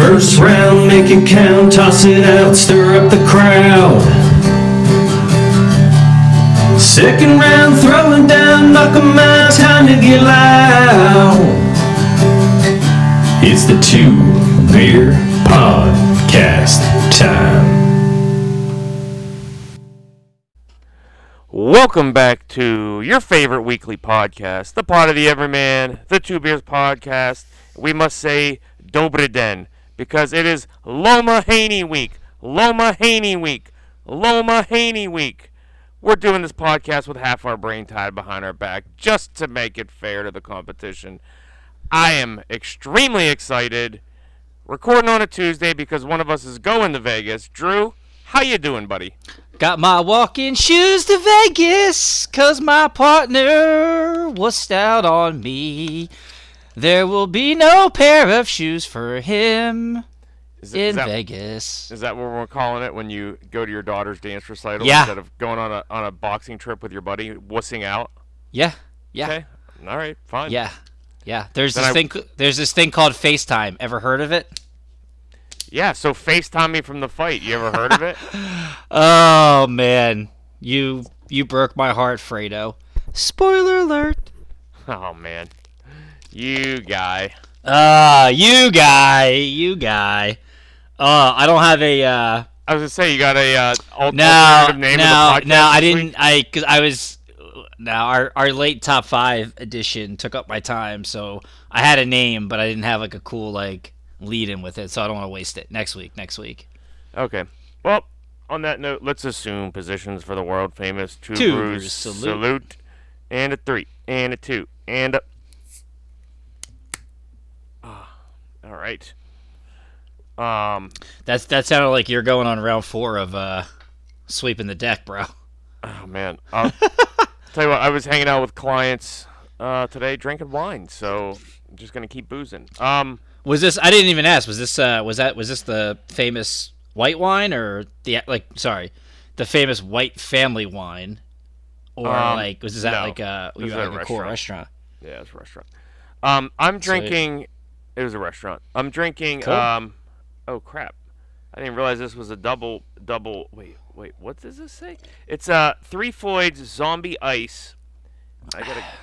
First round, make it count, toss it out, stir up the crowd. Second round, throwing down, knock 'em out, time to get loud. It's the Two Beer Podcast time. Welcome back to your favorite weekly podcast, the Pod of the Everyman, the Two Beers Podcast. We must say Dobre Den because it is Loma Haney week. Loma Haney week. Loma Haney week. We're doing this podcast with half our brain tied behind our back just to make it fair to the competition. I am extremely excited. Recording on a Tuesday because one of us is going to Vegas. Drew, how you doing, buddy? Got my walking shoes to Vegas, cause my partner was out on me. There will be no pair of shoes for him Is, in is that, Vegas. Is that what we're calling it when you go to your daughter's dance recital Yeah. instead of going on a on a boxing trip with your buddy, wussing out? Yeah, yeah, Okay, all right, fine. yeah, yeah. There's Then this I- thing. There's this thing called FaceTime. Ever heard of it? yeah. So Facetime me from the fight. You ever heard of it? Oh man, you you broke my heart, Fredo. Spoiler alert. oh man, you guy. Ah, you guy, you guy. Uh, I don't have a uh. I was gonna say you got a uh, No, alternative name no, of the podcast. no. I didn't. week? I because I was. Now our our late top five edition took up my time, so I had a name, but I didn't have like a cool like lead in with it, so I don't want to waste it. Next week, next week. Okay. Well, on that note, let's assume positions for the world famous two, Two brews salute. salute, and a three, and a two, and a. Ah, all right. Um. That's that sounded like you're going on round four of uh sweeping the deck, bro. Oh man. I'll tell you what. I was hanging out with clients uh, today, drinking wine. So I'm just gonna keep boozing. Um. Was this? I didn't even ask. Was this? uh Was that? Was this the famous white wine or the like? Sorry, the famous white family wine, or Um, like was this at no. like uh This you at a like a cool restaurant. restaurant? Yeah, it's a restaurant. Um. I'm drinking. It was a restaurant. I'm drinking. Cool. Um. Oh crap! I didn't realize this was a double. Double. Wait. Wait. What does this say? It's uh Three Floyds Zombie Ice. I got a.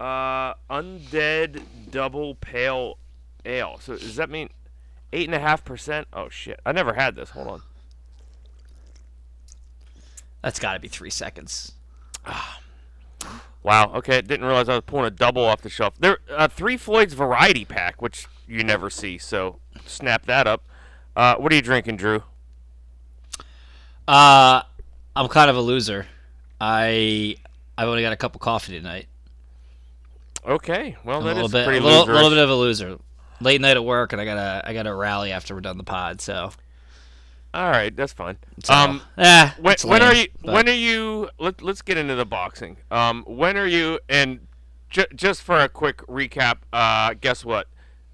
Uh, undead double pale ale. So does that mean eight and a half percent? Oh shit! I never had this. Hold on. That's got to be three seconds. Wow. Okay. Didn't realize I was pulling a double off the shelf. There, uh, Three Floyds variety pack, which you never see. So snap that up. Uh, what are you drinking, Drew? Uh, I'm kind of a loser. I I've only got a cup of coffee tonight. Okay. Well, that a little is bit, pretty a little, little bit of a loser. Late night at work, and I gotta I gotta rally after we're done the pod. So, All right, that's fine. so Um, eh, when, when are you? but- When are you? Let, let's get into the boxing. Um, when are you? And ju- just for a quick recap, uh, guess what?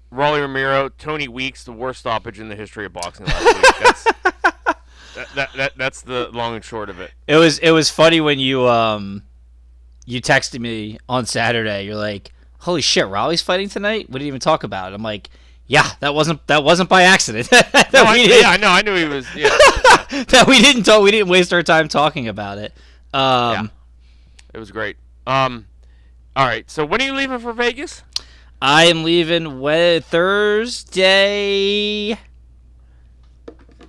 Rolly Romero, Tony Weeks, the worst stoppage in the history of boxing last week. That's that, that, that that's the long and short of it. It was it was funny when you um you texted me on Saturday. You're like, "Holy shit, Rolly's fighting tonight." We didn't even talk about it. I'm like, "Yeah, that wasn't that wasn't by accident. that, No, I, yeah, I know. I knew he was. Yeah, that we didn't talk. We didn't waste our time talking about it." Um, it was great. Um, all right. So when are you leaving for Vegas? I am leaving we- Thursday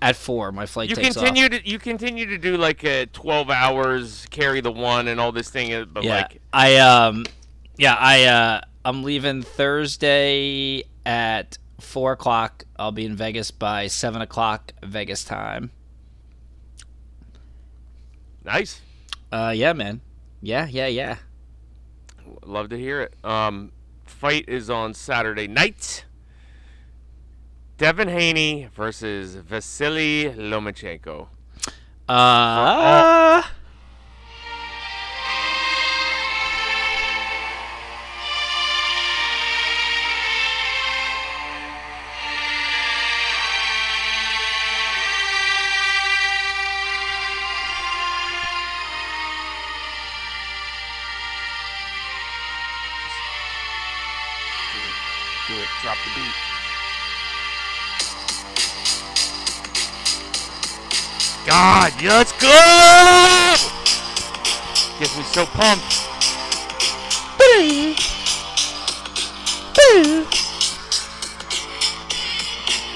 at four. My flight You takes continue to you continue to do like a twelve hours, carry the one, and all this thing, uh, but. Yeah, like I um, yeah, I uh, I'm leaving Thursday at four o'clock. I'll be in Vegas by seven o'clock Vegas time. nice. Uh, yeah, man. Yeah, yeah, yeah. Love to hear it. Um, fight is on Saturday night. Devin Haney versus Vasily Lomachenko. Uh. Let's go! Gets me so pumped.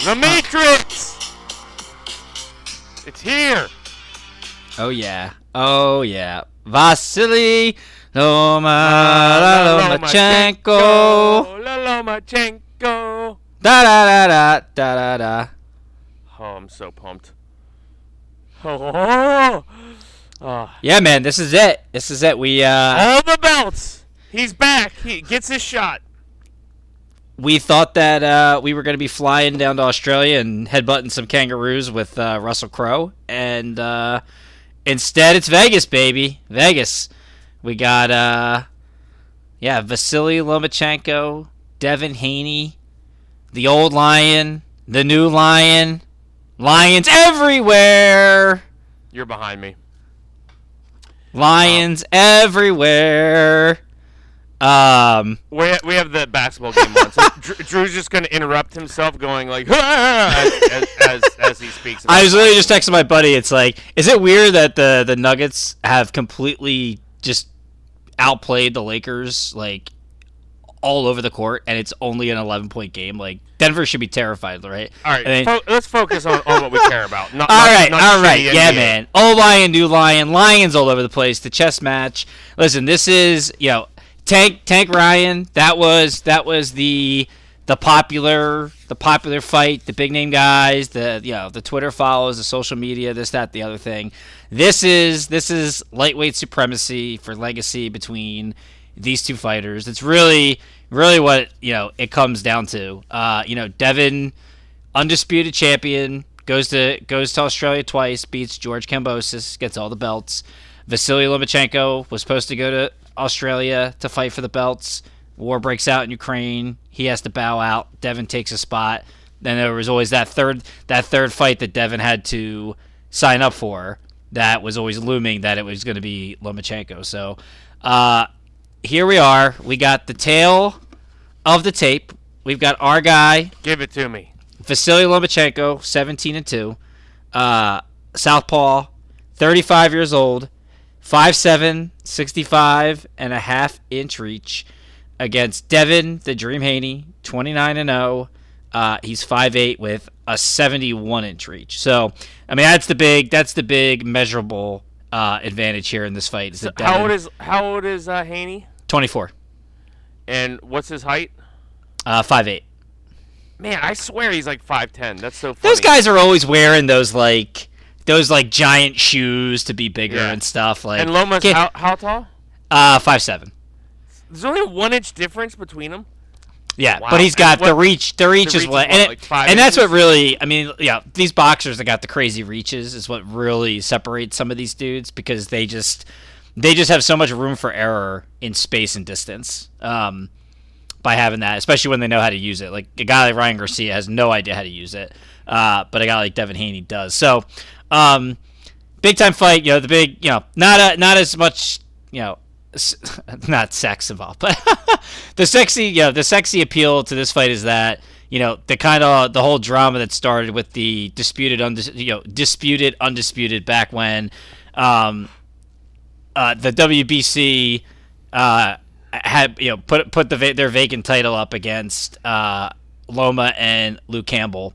The Matrix! It's here! Oh yeah. Oh yeah. Vasily Loma Lomachenko. Lomachenko. Da da da da da da da. Oh, I'm so pumped. Oh, oh. Yeah, man, this is it. This is it. We uh all the belts. He's back. He gets his shot. we thought that uh, we were going to be flying down to Australia and headbutting some kangaroos with uh, Russell Crowe, and uh, instead it's Vegas, baby, Vegas. We got uh, yeah, Vasily Lomachenko, Devin Haney, the old lion, the new lion, lions everywhere, You're behind me. lions everywhere. Um. We we have the basketball game on, so Dr- Drew's just going to interrupt himself, going like as, as, as, as he speaks. I was literally just texting my buddy. It's like, is it weird that the the Nuggets have completely just outplayed the Lakers like all over the court, and it's only an 11 point game? Like Denver should be terrified, right? All right, then- fo- let's focus on, on what we care about. Not, all not- right, not all right, yeah, NBA. man. Old lion, new lion, lions all over the place. The chess match. Listen, this is you know Tank Tank Ryan. That was that was the the popular the popular fight. The big name guys. The you know the Twitter follows, the social media, this that the other thing. This is this is lightweight supremacy for legacy between these two fighters. It's really really what you know it comes down to. Uh, you know Devin undisputed champion, goes to goes to Australia twice, beats George Kambosos, gets all the belts. Vasily Lomachenko was supposed to go to Australia to fight for the belts. War breaks out in Ukraine. He has to bow out. Devin takes a spot. Then there was always that third that third fight that Devin had to sign up for. That was always looming that it was going to be Lomachenko. So uh, here we are. We got the tail of the tape. We've got our guy Give it to me. Vasily Lomachenko, 17 and 2. Uh, Southpaw, 35 years old, 5'7, 65 and a half inch reach against Devin the Dream Haney, 29 and 0. Uh, he's 5'8 with a 71 inch reach. So, I mean, that's the big, that's the big measurable uh, advantage here in this fight. Is that How old is how old is uh, Haney? 24, And what's his height? uh, 5'8. Man, I swear he's like five ten. That's so funny. Those guys are always wearing those like those like giant shoes to be bigger Yeah. and stuff. Like And Loma's how, how tall? uh five seven. There's only a one inch difference between them. Yeah, Wow. but he's got And the what- reach. The reach is reach what, is and, what, it- like and that's what really. I mean, yeah, these boxers that got the crazy reaches is what really separates some of these dudes because they just they just have so much room for error in space and distance. Um, by having that, especially when they know how to use it. Like a guy like Ryan Garcia has no idea how to use it, uh, but a guy like Devin Haney does. So, um, big time fight. You know, the big, you know, not a, not as much, you know, not sex involved, but the sexy, you know, the sexy appeal to this fight is that you know the kind of the whole drama that started with the disputed, undis- you know, disputed, undisputed back when. Um, uh, the WBC uh, had you know put put the their vacant title up against uh, Loma and Luke Campbell,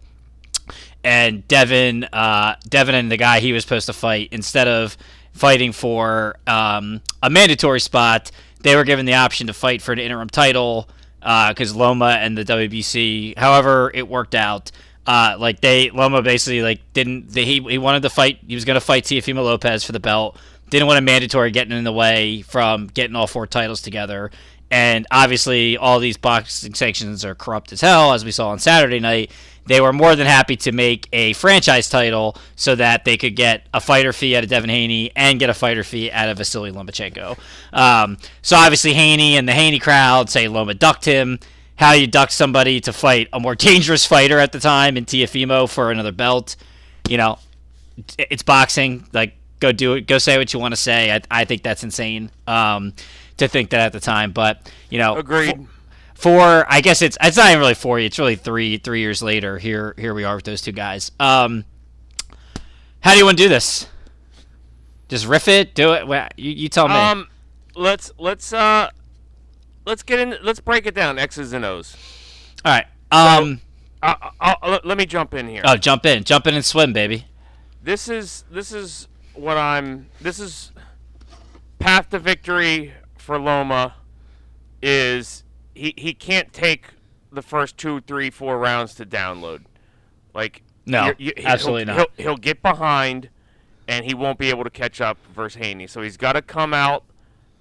and Devin uh, Devin and the guy he was supposed to fight instead of fighting for um, a mandatory spot, they were given the option to fight for an interim title because Loma and the WBC. However, it worked out. Uh, like they Loma basically like didn't they, he he wanted to fight he was going to fight Teofimo Lopez for the belt didn't want a mandatory getting in the way from getting all four titles together and obviously all these boxing sanctions are corrupt as hell as we saw on Saturday night they were more than happy to make a franchise title so that they could get a fighter fee out of Devin Haney and get a fighter fee out of Vasily Lomachenko. Um, so obviously Haney and the Haney crowd say Loma ducked him. How you duck somebody to fight a more dangerous fighter at the time in Teofimo for another belt, you know, it's boxing. Like, go do it. Go say what you want to say. I, I think that's insane um, to think that at the time. But you know, Agreed. for I guess it's it's not even really four. It's really three three years later. Here here we are with those two guys. Um, How do you want to do this? Just riff it, do it. You, you tell me. Um, let's let's uh, let's get in. Let's break it down. X's and O's. All right. Um. Uh, uh, uh, let me jump in here. oh, jump in, jump in and swim, baby. this is this is what I'm. This is path to victory for Loma. Is he he can't take the first two, three, four rounds to download. Like No, you- he'll- absolutely not. He'll, he'll get behind, and he won't be able to catch up versus Haney. So he's got to come out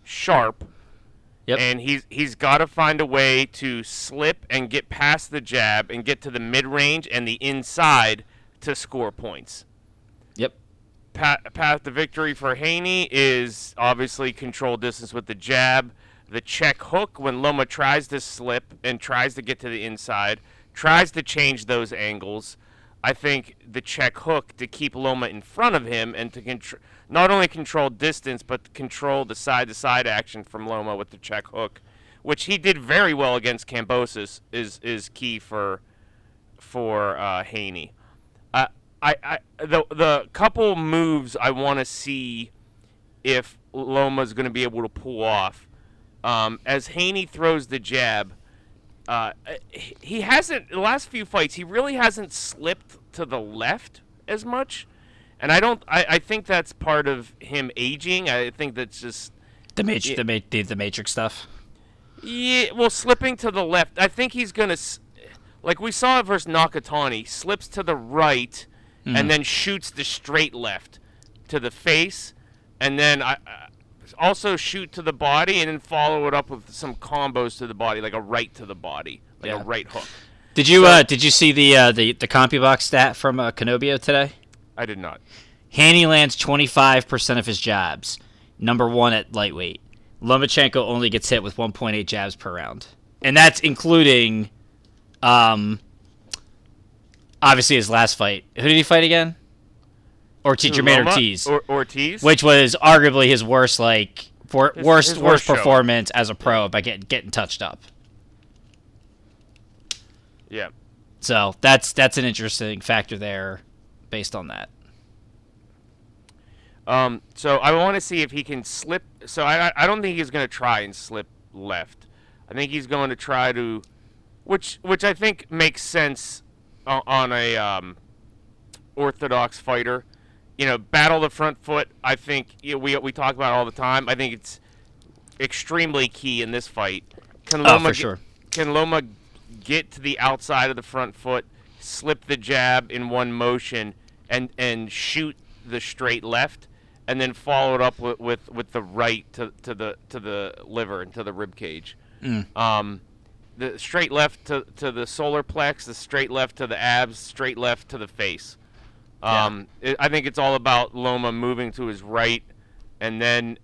sharp. Yep. And he's he's got to find a way to slip and get past the jab and get to the mid range and the inside to score points. Path, path to victory for Haney is obviously control distance with the jab. The check hook when Loma tries to slip and tries to get to the inside, tries to change those angles. I think the check hook to keep Loma in front of him and to contr- not only control distance but control the side to side action from Loma with the check hook, which he did very well against Kambosos, is is key for for uh, Haney. I, I, the the couple moves I want to see if Loma's going to be able to pull off. Um, as Haney throws the jab, uh, he- hasn't. The last few fights, he really hasn't slipped to the left as much, and I don't. I, I think that's part of him aging. I think that's just The Yeah. the, ma- the the matrix stuff. Yeah, well, slipping to the left. I think he's gonna, like we saw it versus Nakatani, slips to the right, and then shoots the straight left to the face, and then I, I also shoot to the body, and then follow it up with some combos to the body, like a right to the body, like Yeah. a right hook. Did you So- uh did you see the uh the the CompuBox stat from uh, Canobio today? I did not. Haney lands 25% of his jabs. Number 1 at lightweight. Lomachenko only gets hit with 1.8 jabs per round. And that's including um obviously his last fight. Who did he fight again? Ortiz, Jermaine Loma Ortiz. Or, Ortiz. which was arguably his worst like for, His- worst his worst worst performance as a pro by getting getting touched up. yeah. So that's that's an interesting factor there, based on that. Um, so I want to see if he can slip. So I, I- I don't think he's going to try and slip left. I think he's going to try to, which which I think makes sense on, a um, orthodox fighter. You know, battle the front foot. I think you know, we we talk about it all the time. I think it's extremely key in this fight. Can Oh, Loma for get- sure. Can Loma get to the outside of the front foot, slip the jab in one motion, and and shoot the straight left, and then follow it up with with, with the right to, to the to the liver and to the rib cage. Um, the straight left to, to the solar plex, the straight left to the abs, straight left to the face. Um, it, I think it's all about Loma moving to his right, and then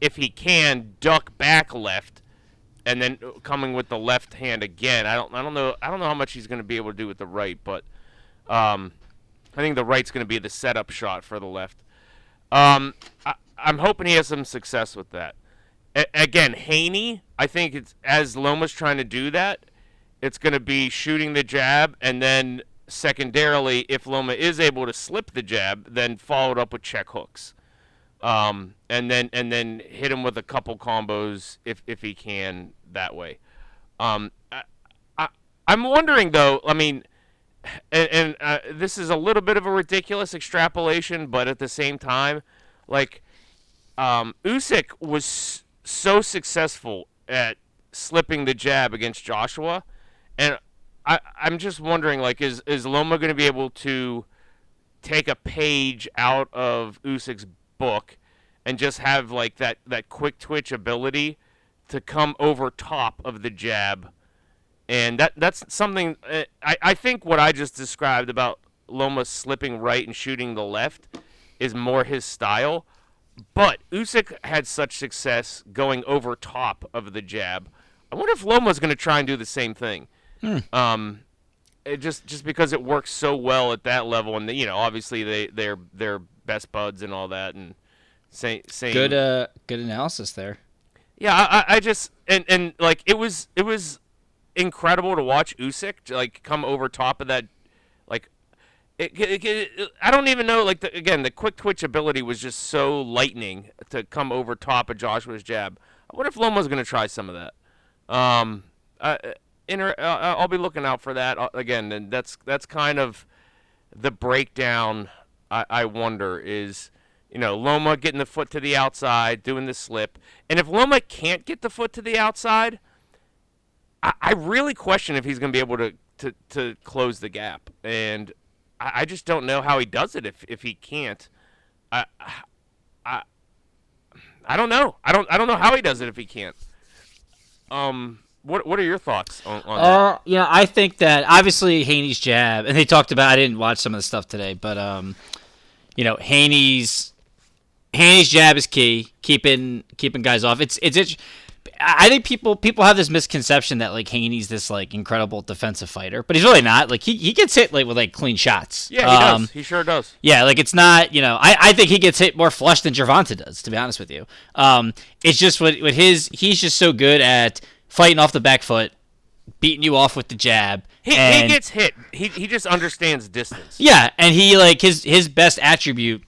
if he can duck back left, and then coming with the left hand again. I don't I don't know I don't know how much he's going to be able to do with the right, but um, I think the right's going to be the setup shot for the left. Um, I, I'm hoping he has some success with that. A- again, Haney, I think it's as Loma's trying to do that, it's going to be shooting the jab, and then secondarily, if Loma is able to slip the jab, then followed up with check hooks, um, and then and then hit him with a couple combos if if he can that way. Um, I, I, I'm wondering though. I mean, and, and uh, this is a little bit of a ridiculous extrapolation, but at the same time, like um, Usyk was so successful at slipping the jab against Joshua, and I, I'm just wondering, like, is is Loma going to be able to take a page out of Usyk's book and just have like that that quick twitch ability to come over top of the jab? And that that's something uh, I, I think what I just described about Loma slipping right and shooting the left is more his style. But Usyk had such success going over top of the jab. I wonder if Loma's going to try and do the same thing. Um, it just just because it works so well at that level, and you know, obviously they they're they're best buds and all that, and same same. Good uh good analysis there. Yeah, I, I- I just and and like it was it was incredible to watch Usyk like come over top of that. It, it, it- I don't even know. Like the, again, the quick twitch ability was just so lightning to come over top of Joshua's jab. I wonder if Loma's going to try some of that. Um, uh, inter- uh, I'll be looking out for that uh, again. And that's that's kind of the breakdown. I, I wonder is you know Loma getting the foot to the outside, doing the slip, and if Loma can't get the foot to the outside, I, I really question if he's going to be able to, to, to close the gap. And I, I just don't know how he does it if, if he can't. I, I, I don't know. I don't I don't know how he does it if he can't. Um, what what are your thoughts on, on that? Uh, yeah, I think that obviously Haney's jab, and they talked about. I didn't watch some of the stuff today, but um, you know, Haney's Haney's jab is key, keeping keeping guys off. It's it's. it's I think people people have this misconception that like Haney's this like incredible defensive fighter, but he's really not. Like he, he gets hit like with like clean shots. Yeah, he Um, does. He sure does. yeah, like it's not, you know, I, I think he gets hit more flush than Gervonta does, to be honest with you. Um, it's just what with his he's just so good at fighting off the back foot, beating you off with the jab. He, he gets hit. He, he just understands distance. yeah, and he like his his best attribute,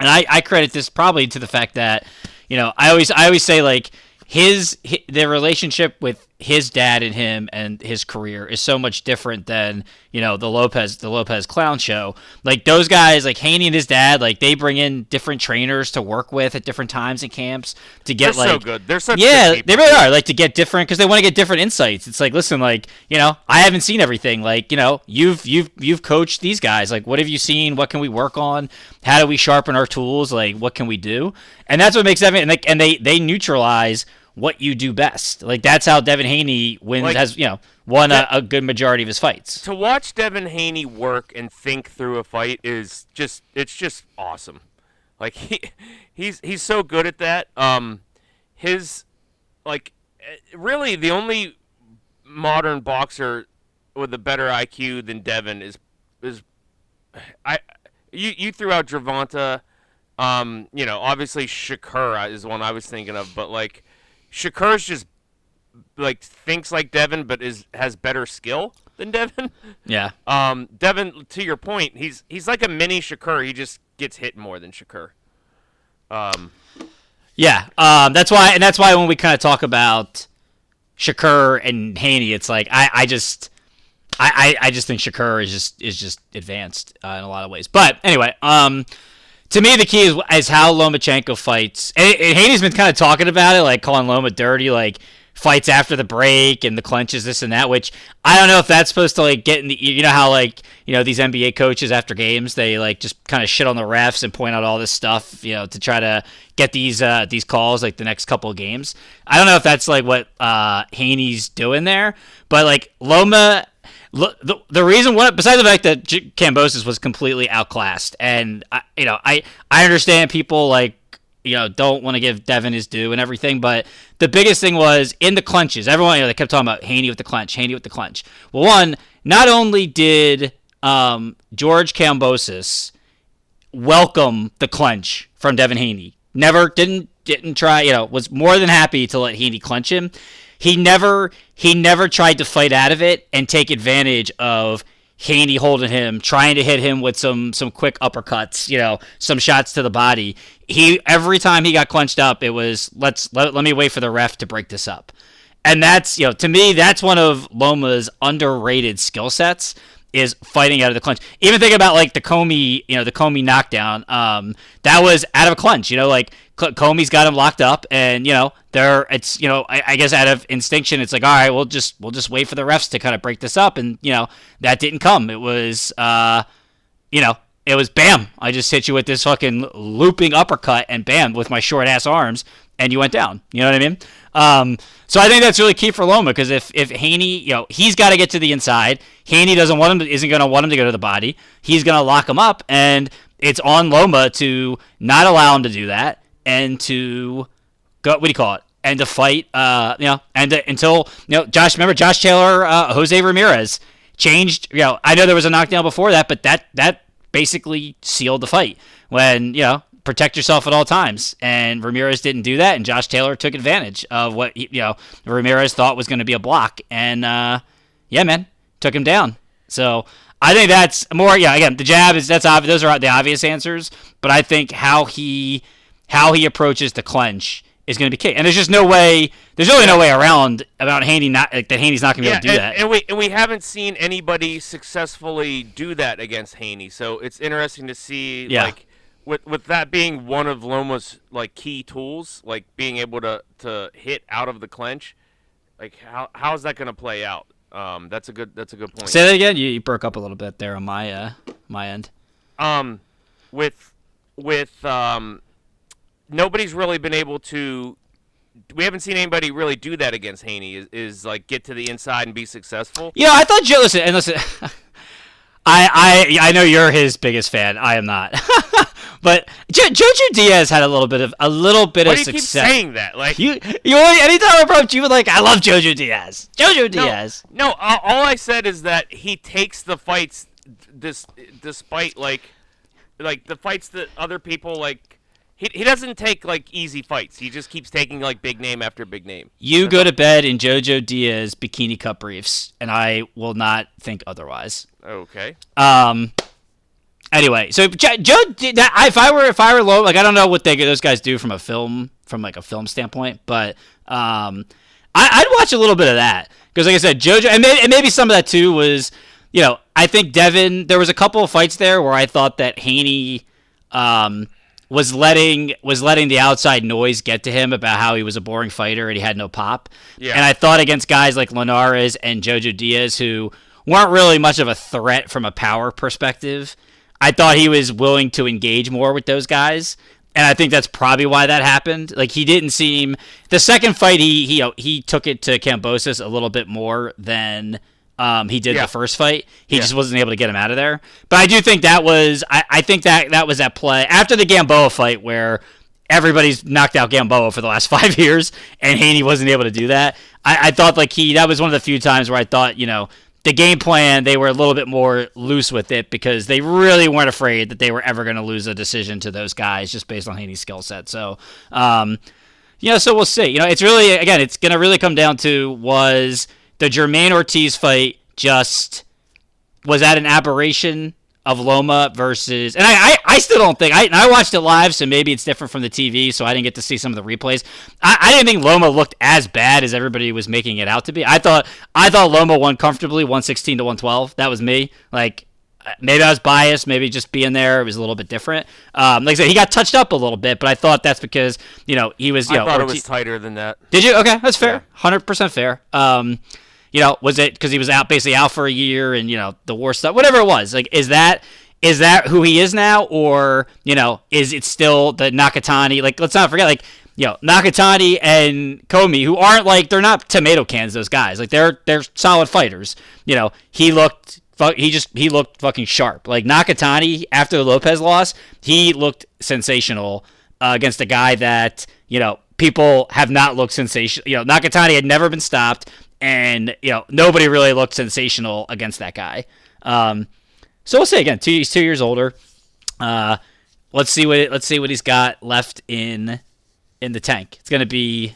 and I, I credit this probably to the fact that, you know, I always I always say like his, hi the relationship with his dad and him and his career is so much different than you know the Lopez the Lopez clown show. Like those guys, like Haney and his dad, like they bring in different trainers to work with at different times in camps to get They're like so good. They're such yeah, they really are. Like to get different because they want to get different insights. It's like, listen, like you know, I haven't seen everything. Like you know, you've you've you've coached these guys. Like, what have you seen? What can we work on? How do we sharpen our tools? Like, what can we do? And that's what makes Devin. And, like, and they they neutralize what you do best. Like that's how Devin Haney wins. Like- has you know won a, a good majority of his fights. to watch Devin Haney work and think through a fight is just it's just awesome. Like he he's he's so good at that. Um his like eh, really the only modern boxer with a better IQ than Devin is is I you you threw out Gervonta um you know obviously Shakur is one I was thinking of but like Shakur's just like thinks like Devin, but is has better skill than Devin. Yeah. Um, Devin, to your point, he's he's like a mini Shakur. He just gets hit more than Shakur. Um, Yeah, um, that's why, and that's why when we kind of talk about Shakur and Haney, it's like I, I just, I, I, I just think Shakur is just is just advanced uh, in a lot of ways. But anyway, um, to me the key is is how Lomachenko fights, and, and Haney's been kind of talking about it, like calling Loma dirty, like fights after the break and the clenches, this and that. Which I don't know if that's supposed to like get in the, you know how like you know these NBA coaches after games they like just kind of shit on the refs and point out all this stuff, you know, to try to get these uh, these calls like the next couple of games. I don't know if that's like what uh, Haney's doing there, but like Loma. The, the reason what besides the fact that J- Kambosos was completely outclassed and I, you know I I understand people like you know don't want to give Devin his due and everything but the biggest thing was in the clenches everyone you know they kept talking about Haney with the clench Haney with the clench well one not only did um, George Kambosos welcome the clench from Devin Haney. Never didn't didn't try, you know, was more than happy to let Haney clench him. He never he never tried to fight out of it and take advantage of Haney holding him, trying to hit him with some some quick uppercuts, you know, some shots to the body. He every time he got clenched up, it was let's let, let me wait for the ref to break this up. And that's, you know, to me that's one of Loma's underrated skill sets is fighting out of the clinch. Even think about like the Commey, you know, the Commey knockdown. Um, that was out of a clinch. You know, like Commey's got him locked up, and you know, there it's you know, I, I guess out of instinction, it's like, all right, we'll just we'll just wait for the refs to kind of break this up, and you know, that didn't come. It was, uh, you know. It was bam! I just hit you with this fucking looping uppercut, and bam, with my short ass arms, and you went down. You know what I mean? Um, so I think that's really key for Loma because if if Haney, you know, he's got to get to the inside. Haney doesn't want him, to, isn't going to want him to go to the body. He's going to lock him up, and it's on Loma to not allow him to do that and to go. What do you call it? And to fight, uh, you know, and to, until you know, Josh. Remember Josh Taylor, uh, Jose Ramirez changed. You know, I know there was a knockdown before that, but that that basically sealed the fight when you know protect yourself at all times. And Ramirez didn't do that, and Josh Taylor took advantage of what he, you know Ramirez thought was going to be a block, and uh, yeah, man, took him down. So I think that's more. Yeah, again, the jab is that's obvious. Those are the obvious answers. But I think how he how he approaches the clench is going to be key. And there's just no way. There's really no way around about Haney not like, that. Haney's not going to be Yeah, able to do and, that. and we and we haven't seen anybody successfully do that against Haney. So it's interesting to see Yeah. like with with that being one of Loma's like key tools, like being able to to hit out of the clench. Like how how is that going to play out? Um, that's a good that's a good point. Say that again. You, you broke up a little bit there on my uh my end. um, with with um, nobody's really been able to. We haven't seen anybody really do that against Haney. Is, is like get to the inside and be successful. Yeah, I thought Joe. Listen, and listen. I, I I know you're his biggest fan. I am not. but jo- Jojo Diaz had a little bit of a little bit Why of do you keep success. saying that? Like You you always, anytime I approach you, like I love Jojo Diaz. Jojo Diaz. No, all, all I said is that he takes the fights, this despite like, like the fights that other people like. He, he doesn't take like easy fights. He just keeps taking like big name after big name. You go to bed in Jojo Diaz bikini cup briefs, and I will not think otherwise. Okay. Um. Anyway, so Jo- Joe, that, if I were if I were low, like I don't know what they those guys do from a film from like a film standpoint, but um, I, I'd watch a little bit of that because, like I said, JoJo, and maybe, and maybe some of that too was, you know, I think Devin. There was a couple of fights there where I thought that Haney, um, was letting was letting the outside noise get to him about how he was a boring fighter and he had no pop. Yeah. And I thought against guys like Linares and Jojo Diaz who weren't really much of a threat from a power perspective. I thought he was willing to engage more with those guys. And I think that's probably why that happened. Like he didn't seem the second fight he he he took it to Kambosos a little bit more than um, he did Yeah. the first fight. He Yeah. just wasn't able to get him out of there. But I do think that was I, I think that that was at play after the Gamboa fight where everybody's knocked out Gamboa for the last five years and Haney wasn't able to do that. I, I thought like he that was one of the few times where I thought, you know, the game plan they were a little bit more loose with it because they really weren't afraid that they were ever going to lose a decision to those guys just based on Haney's skill set. So um you know, so we'll see. You know, it's really again, it's gonna really come down to was the Jermaine Ortiz fight just was that an aberration of Loma versus and I, I, I still don't think I, I watched it live so maybe it's different from the TV so I didn't get to see some of the replays I, I didn't think Loma looked as bad as everybody was making it out to be I thought I thought Loma won comfortably 116 to 112 that was me like maybe I was biased maybe just being there it was a little bit different um, like I said he got touched up a little bit but I thought that's because you know he was you I know thought it was tighter than that. did you? Okay, that's fair. Hundred percent fair. Um, you know, was it because he was out basically out for a year and you know the war stuff, whatever it was? Like, is that is that who he is now, or you know, is it still the Nakatani? Like, let's not forget, like. You know, Nakatani and Commey, who aren't like they're not tomato cans. Those guys, like they're they're solid fighters. You know, he looked he just he looked fucking sharp. Like Nakatani after the Lopez loss, he looked sensational uh, against a guy that you know people have not looked sensational. You know, Nakatani had never been stopped, and you know nobody really looked sensational against that guy. Um, so we'll see again. Two, he's two years older. Uh, let's see what let's see what he's got left in in the tank. It's gonna be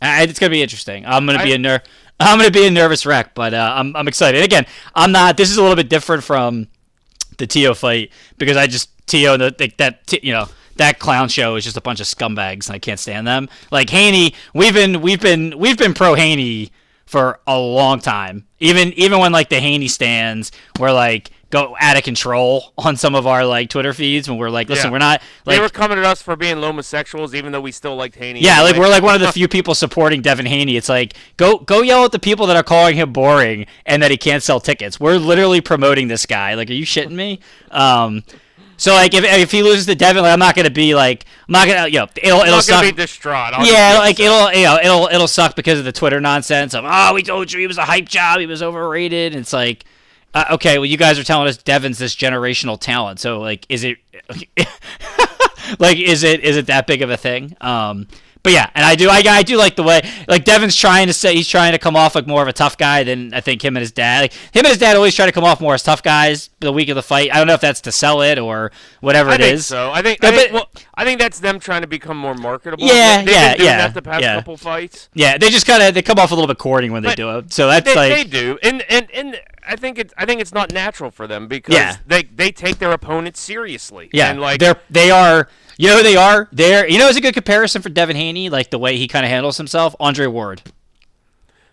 it's gonna be interesting. I'm gonna be a ner- I'm gonna be a nervous wreck, but uh, I'm I'm excited. Again, I'm not. This is a little bit different from the Tio fight because I just Tio the, the, that you know that clown show is just a bunch of scumbags and I can't stand them. Like Haney, we've been we've been we've been pro Haney for a long time. Even even when like the Haney stands were like go out of control on some of our like Twitter feeds when we're like, listen, Yeah. we're not like they were coming at us for being homosexuals, even though we still liked Haney. yeah, like we're like one of the few people supporting Devin Haney. It's like go go yell at the people that are calling him boring and that he can't sell tickets. We're literally promoting this guy. Like, are you shitting me? Um, so like if, if he loses to Devin, like I'm not gonna be like I'm not gonna you know it'll I'm it'll suck. be distraught. I'll yeah, like upset. it'll you know it'll it'll suck because of the Twitter nonsense of oh we told you he was a hype job, he was overrated. And it's like. Uh, okay, well, you guys are telling us Devin's this generational talent. So, like, is it, like, is it, is it that big of a thing? Um, but yeah, and I do, I, I do like the way, like, Devin's trying to say he's trying to come off like more of a tough guy than I think him and his dad. Like, him and his dad always try to come off more as tough guys the week of the fight. I don't know if that's to sell it or whatever I it is. so. I think. Yeah, I think, well, I think that's them trying to become more marketable. Yeah, They- they've yeah, been doing yeah, That the past yeah. couple fights. Yeah, they just kind of they come off a little bit corny when they But do it. So that's They, like they do, and and and I think it's I think it's not natural for them because Yeah. they they take their opponents seriously. Yeah, and like they're they are. You know who they are? They're you know it's a good comparison for Devin Haney, like the way he kind of handles himself. Andre Ward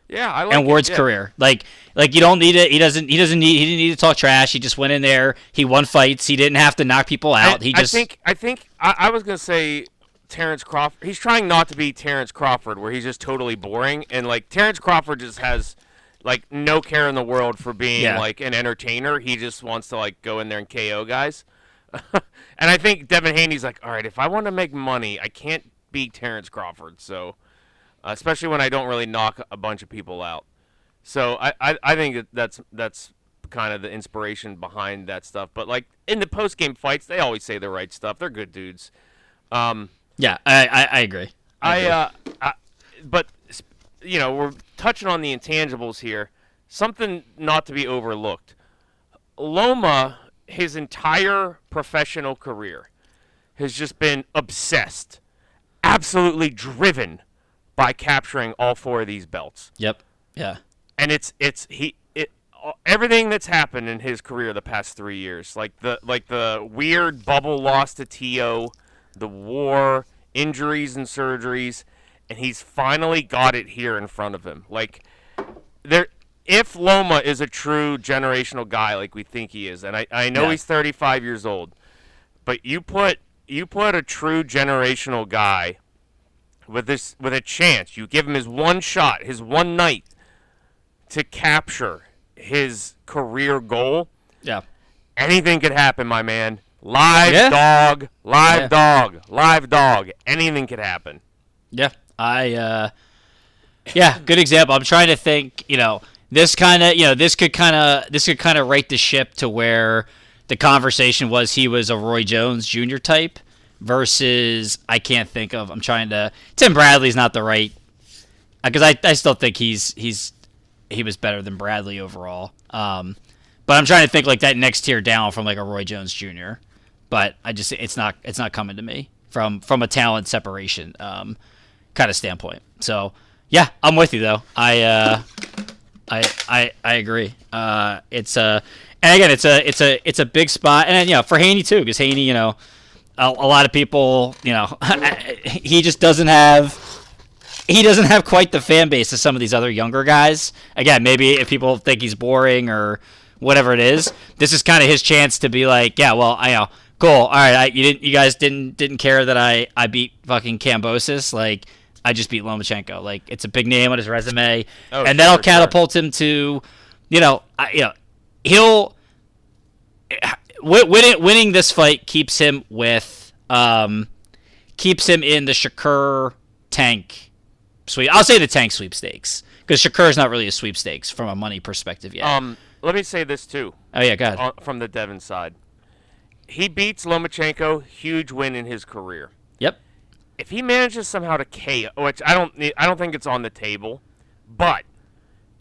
yeah, I like and it, Ward's yeah. career, like like you don't need it. He doesn't he doesn't need he didn't need to talk trash. He just went in there. He won fights. He didn't have to knock people out. I, he just I think I think I, I was gonna say Terrence Crawford. He's trying not to be Terrence Crawford, where he's just totally boring, and like Terrence Crawford just has like no care in the world for being Yeah. like an entertainer. He just wants to like go in there and KO guys. and I think Devin Haney's like, all right, if I want to make money, I can't beat Terrence Crawford. So, uh, especially when I don't really knock a bunch of people out. So I, I, I think that that's that's kind of the inspiration behind that stuff. But like in the post game fights, they always say the right stuff. They're good dudes. Um, yeah, I I, I agree. I, agree. uh, I, but you know, we're touching on the intangibles here. Something not to be overlooked. Loma, his entire professional career, has just been obsessed, absolutely driven by capturing all four of these belts Yep. Yeah. and it's it's he it everything that's happened in his career the past three years, like the like the weird bubble loss to To, the war, injuries and surgeries, and he's finally got it here in front of him. Like there, if Loma is a true generational guy like we think he is, and I I know Yeah. he's 35 years old, but you put you put a true generational guy with this with a chance. You give him his one shot, his one night to capture his career goal. Yeah. Anything could happen, my man. Live Yeah. dog, live Yeah. dog, live dog. Anything could happen. Yeah, I uh yeah, good example. I'm trying to think, you know, this kind of, you know, this could kind of this could kind of right the ship to where the conversation was he was a Roy Jones Jr. type versus I can't think of. I'm trying to Tim Bradley's not the right because I I still think he's he's he was better than Bradley overall. Um but I'm trying to think like that next tier down from like a Roy Jones Jr. But I just it's not it's not coming to me from from a talent separation um, kind of standpoint. So yeah, I'm with you though. I uh, I I I agree. Uh, it's a and again it's a it's a it's a big spot and you know for Haney too because Haney you know a, a lot of people you know he just doesn't have he doesn't have quite the fan base as some of these other younger guys. Again, maybe if people think he's boring or whatever it is, this is kind of his chance to be like, yeah, well, I know, cool, all right, I, you didn't, you guys didn't didn't care that I I beat fucking Kambosos, like I just beat Lomachenko, like it's a big name on his resume, Oh, and that'll sure, sure. catapult him to, you know, I, you know, he'll wi- winning winning this fight keeps him with um keeps him in the Shakur tank sweep. I'll say the tank sweepstakes because Shakur is not really a sweepstakes from a money perspective yet. Um, let me say this too, oh yeah, go ahead. uh, from the Devin side. He beats Lomachenko, huge win in his career. If he manages somehow to KO, which I don't, I don't think it's on the table, but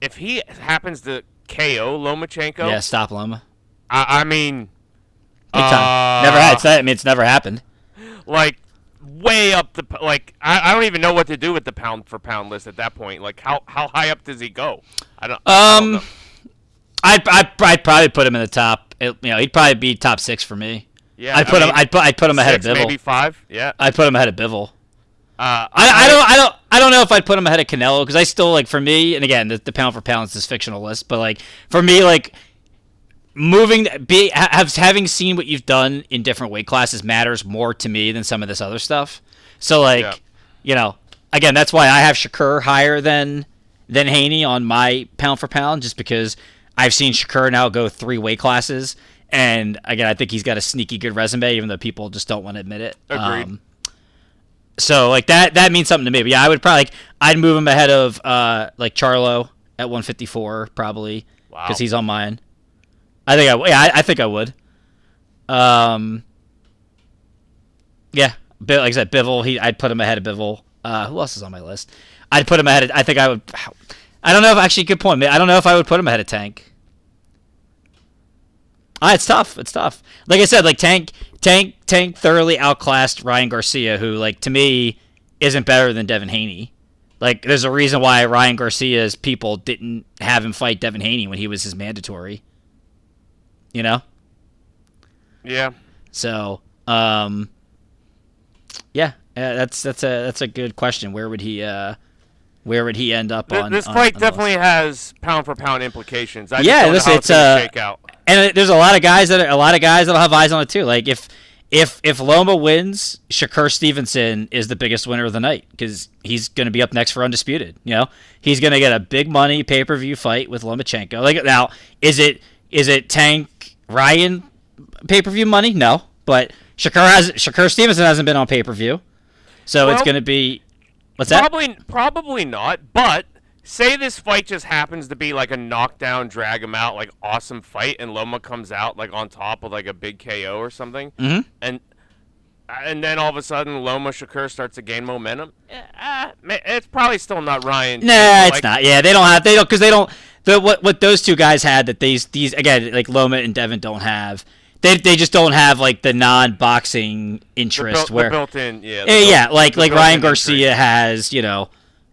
if he happens to KO Lomachenko, Yeah, stop Loma. I, I mean, Big time. never had. It's I mean, it's never happened. like way up the like I, I don't even know what to do with the pound for pound list at that point. Like how how high up does he go? I don't. I don't Um, know. I'd, I'd, I'd probably put him in the top. It, you know, he'd probably be top six for me. Yeah, I'd I put him. mean, I'd put. I'd put him ahead of six, Bivol. maybe five. Yeah. I'd put him ahead of Bivol. Uh, I, I don't I don't I don't know if I'd put him ahead of Canelo because I still like for me and again the, the pound for pound is this fictional list but like for me like moving be ha- have having seen what you've done in different weight classes matters more to me than some of this other stuff so like Yeah. you know again that's why I have Shakur higher than than Haney on my pound for pound just because I've seen Shakur now go three weight classes and again I think he's got a sneaky good resume even though people just don't want to admit it Agreed. Um, so like that that means something to me. But yeah, I would probably like, I'd move him ahead of uh like Charlo at 154 probably Wow. because he's on mine. I think I yeah I, I think I would. Um. Yeah, like I said, Bivol. He I'd put him ahead of Bivol. Uh, who else is on my list? I'd put him ahead. Of, I think I would. I don't know if actually good point. I don't know if I would put him ahead of Tank. Ah, it's tough. It's tough. Like I said, like Tank, Tank, Tank thoroughly outclassed Ryan Garcia, who, like, to me, isn't better than Devin Haney. Like, there's a reason why Ryan Garcia's people didn't have him fight Devin Haney when he was his mandatory. You know? Yeah. So, um, yeah, uh, that's that's a that's a good question. Where would he uh, where would he end up Th- on this fight on those? definitely has pound for pound implications. I Yeah, just don't know listen, how it's, gonna uh, shake out. And there's a lot of guys that are, a lot of guys that'll have eyes on it too. Like if if if Loma wins, Shakur Stevenson is the biggest winner of the night because he's going to be up next for undisputed. You know, he's going to get a big money pay per view fight with Lomachenko. Like now, is it is it Tank Ryan pay per view money? No, but Shakur has Shakur Stevenson hasn't been on pay per view, so it's going to be what's that? Probably, probably not. But say this fight just happens to be like a knockdown, drag him out, like awesome fight, and Loma comes out like on top with like a big KO or something, Mhm. and and then all of a sudden Loma Shakur starts to gain momentum. Eh, uh, it's probably still not Ryan. Nah, it's Like, not. Yeah, they don't have they don't because they don't. The, what what those two guys had that these these again like Loma and Devin don't have. They, they just don't have like the non boxing The, interest built, where the built-in, yeah. the yeah, built- yeah like like built-in Ryan injury. Garcia has you know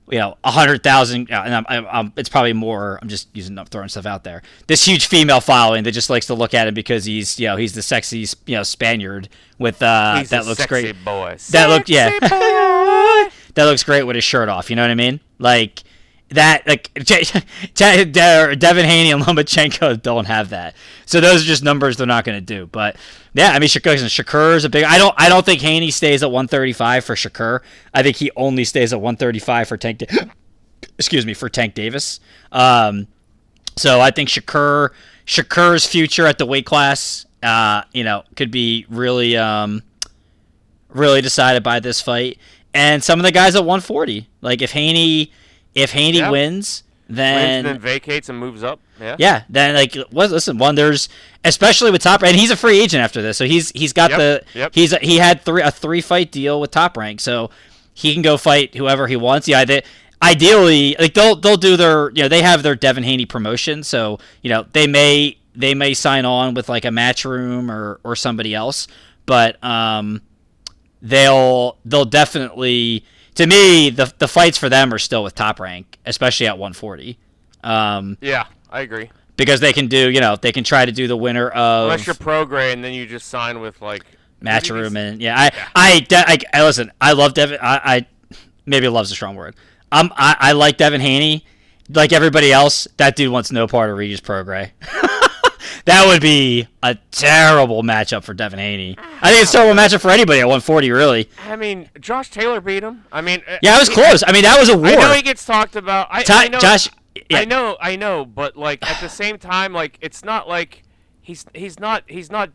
you know a hundred thousand and I'm, I'm, I'm, it's probably more I'm just using I'm throwing stuff out there this huge female following that just likes to look at him because he's you know he's the sexy you know Spaniard with uh He's that looks sexy great boy. that looked yeah that looks great with his shirt off. You know what I mean? Like that. Like De- De- Devin Haney and Lomachenko don't have that. So those are just numbers they're not going to do. But yeah, I mean Shakur Shakur is a big. I don't. I don't think Haney stays at 135 for Shakur. I think he only stays at 135 for Tank. Da- excuse me for Tank Davis. Um, so I think Shakur Shakur's future at the weight class, uh, you know, could be really, um, really decided by this fight. And some of the guys at 140, like if Haney, if Haney Yeah. wins, Wins, then then vacates and moves up. Yeah. yeah, then like listen, one there's especially with top and he's a free agent after this, so he's he's got Yep, the yep. he's he had three a three fight deal with Top Rank, so he can go fight whoever he wants. Yeah, they ideally like they'll they'll do their you know they have their Devin Haney promotion, so you know they may they may sign on with like a matchroom or or somebody else, but um they'll they'll definitely to me the the fights for them are still with Top Rank, especially at 140. Um, Yeah, I agree. because they can do, you know, they can try to do the winner of Unless you're Prograis and then you just sign with like Matchroom and yeah, I, I, de- I, I listen. I love Devin. I, I maybe love's a strong word. Um, I, I like Devin Haney. Like everybody else, that dude wants no part of Regis Prograis. that would be a terrible matchup for Devin Haney. I think it's a terrible matchup for anybody at 140. Really. I mean, Josh Taylor beat him. I mean, uh, Yeah, it was he- close. I mean, that was a war. I know he gets talked about. I, Ta- I know, Josh, yeah. I know, I know, but like at the same time, like it's not like he's he's not he's not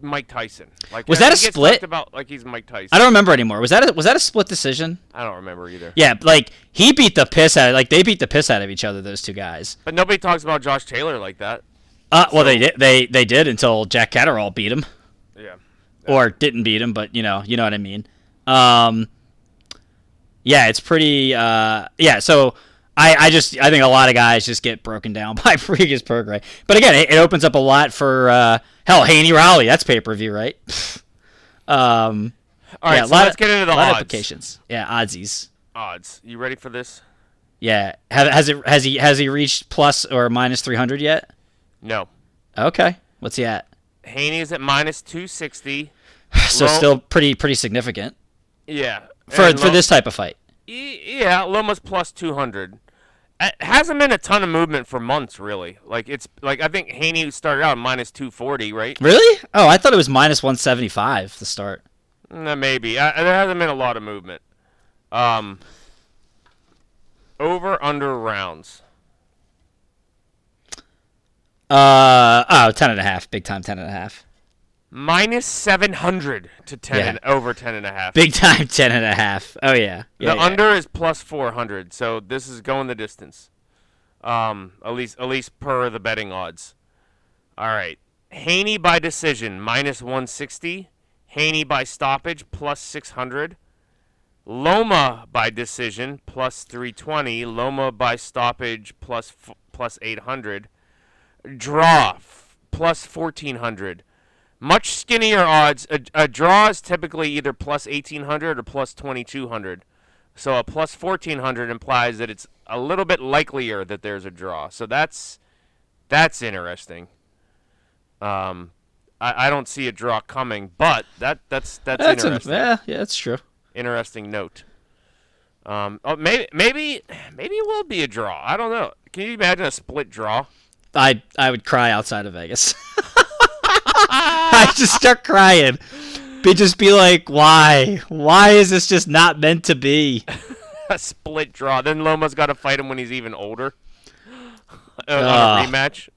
Mike Tyson. Like Was that a split? About like he's Mike Tyson. I don't remember anymore. Was that a, was that a split decision? I don't remember either. Yeah, like he beat the piss out. of Like they beat the piss out of each other. Those two guys. But nobody talks about Josh Taylor like that. Uh, well, they did. They they did until Jack Catterall beat him, Yeah. or didn't beat him, but you know, you know what I mean. Um, yeah, it's pretty. Uh, yeah, so I I just I think a lot of guys just get broken down by previous program. But again, it, it opens up a lot for uh, hell Haney Rolly. That's pay per view, right? um, All right, yeah, so lot let's of, get into the odds. applications. Yeah, oddsies. Odds. You ready for this? Yeah, have, has it has he has he reached plus or minus three hundred yet? No. Okay, what's he at? Haney is at minus two sixty. So Lo- still pretty pretty significant Yeah. for And for this type of fight. Yeah, Loma's plus 200. It hasn't been a ton of movement for months, really. Like it's like I think Haney started out minus 240, right? Really? Oh, I thought it was minus one seventy five to start. No, maybe. Uh, there hasn't been a lot of movement. Um, over under rounds. Uh oh, 10 and a half. Big time 10 and a half. Minus 700 to 10 Yeah. and over 10 and a half. Big time 10 and a half. Oh yeah. yeah the yeah. under is plus 400, so this is going the distance. Um, at least at least per the betting odds. All right. Haney by decision minus 160. Haney by stoppage plus 600. Loma by decision plus 320. Loma by stoppage plus f- plus 800. Draw f- plus 1400. Much skinnier odds. A, a draw is typically either plus 1800 or plus 2200. So a plus 1400 implies that it's a little bit likelier that there's a draw. So that's that's interesting. Um, I, I don't see a draw coming, but that that's that's, That's interesting. yeah, yeah, that's true. Interesting note. Um, oh, maybe maybe maybe it will be a draw. I don't know. Can you imagine a split draw? I I would cry outside of Vegas. I just start crying. Be just be like, why? Why is this just not meant to be? a split draw. Then Loma's got to fight him when he's even older. Uh, on a rematch.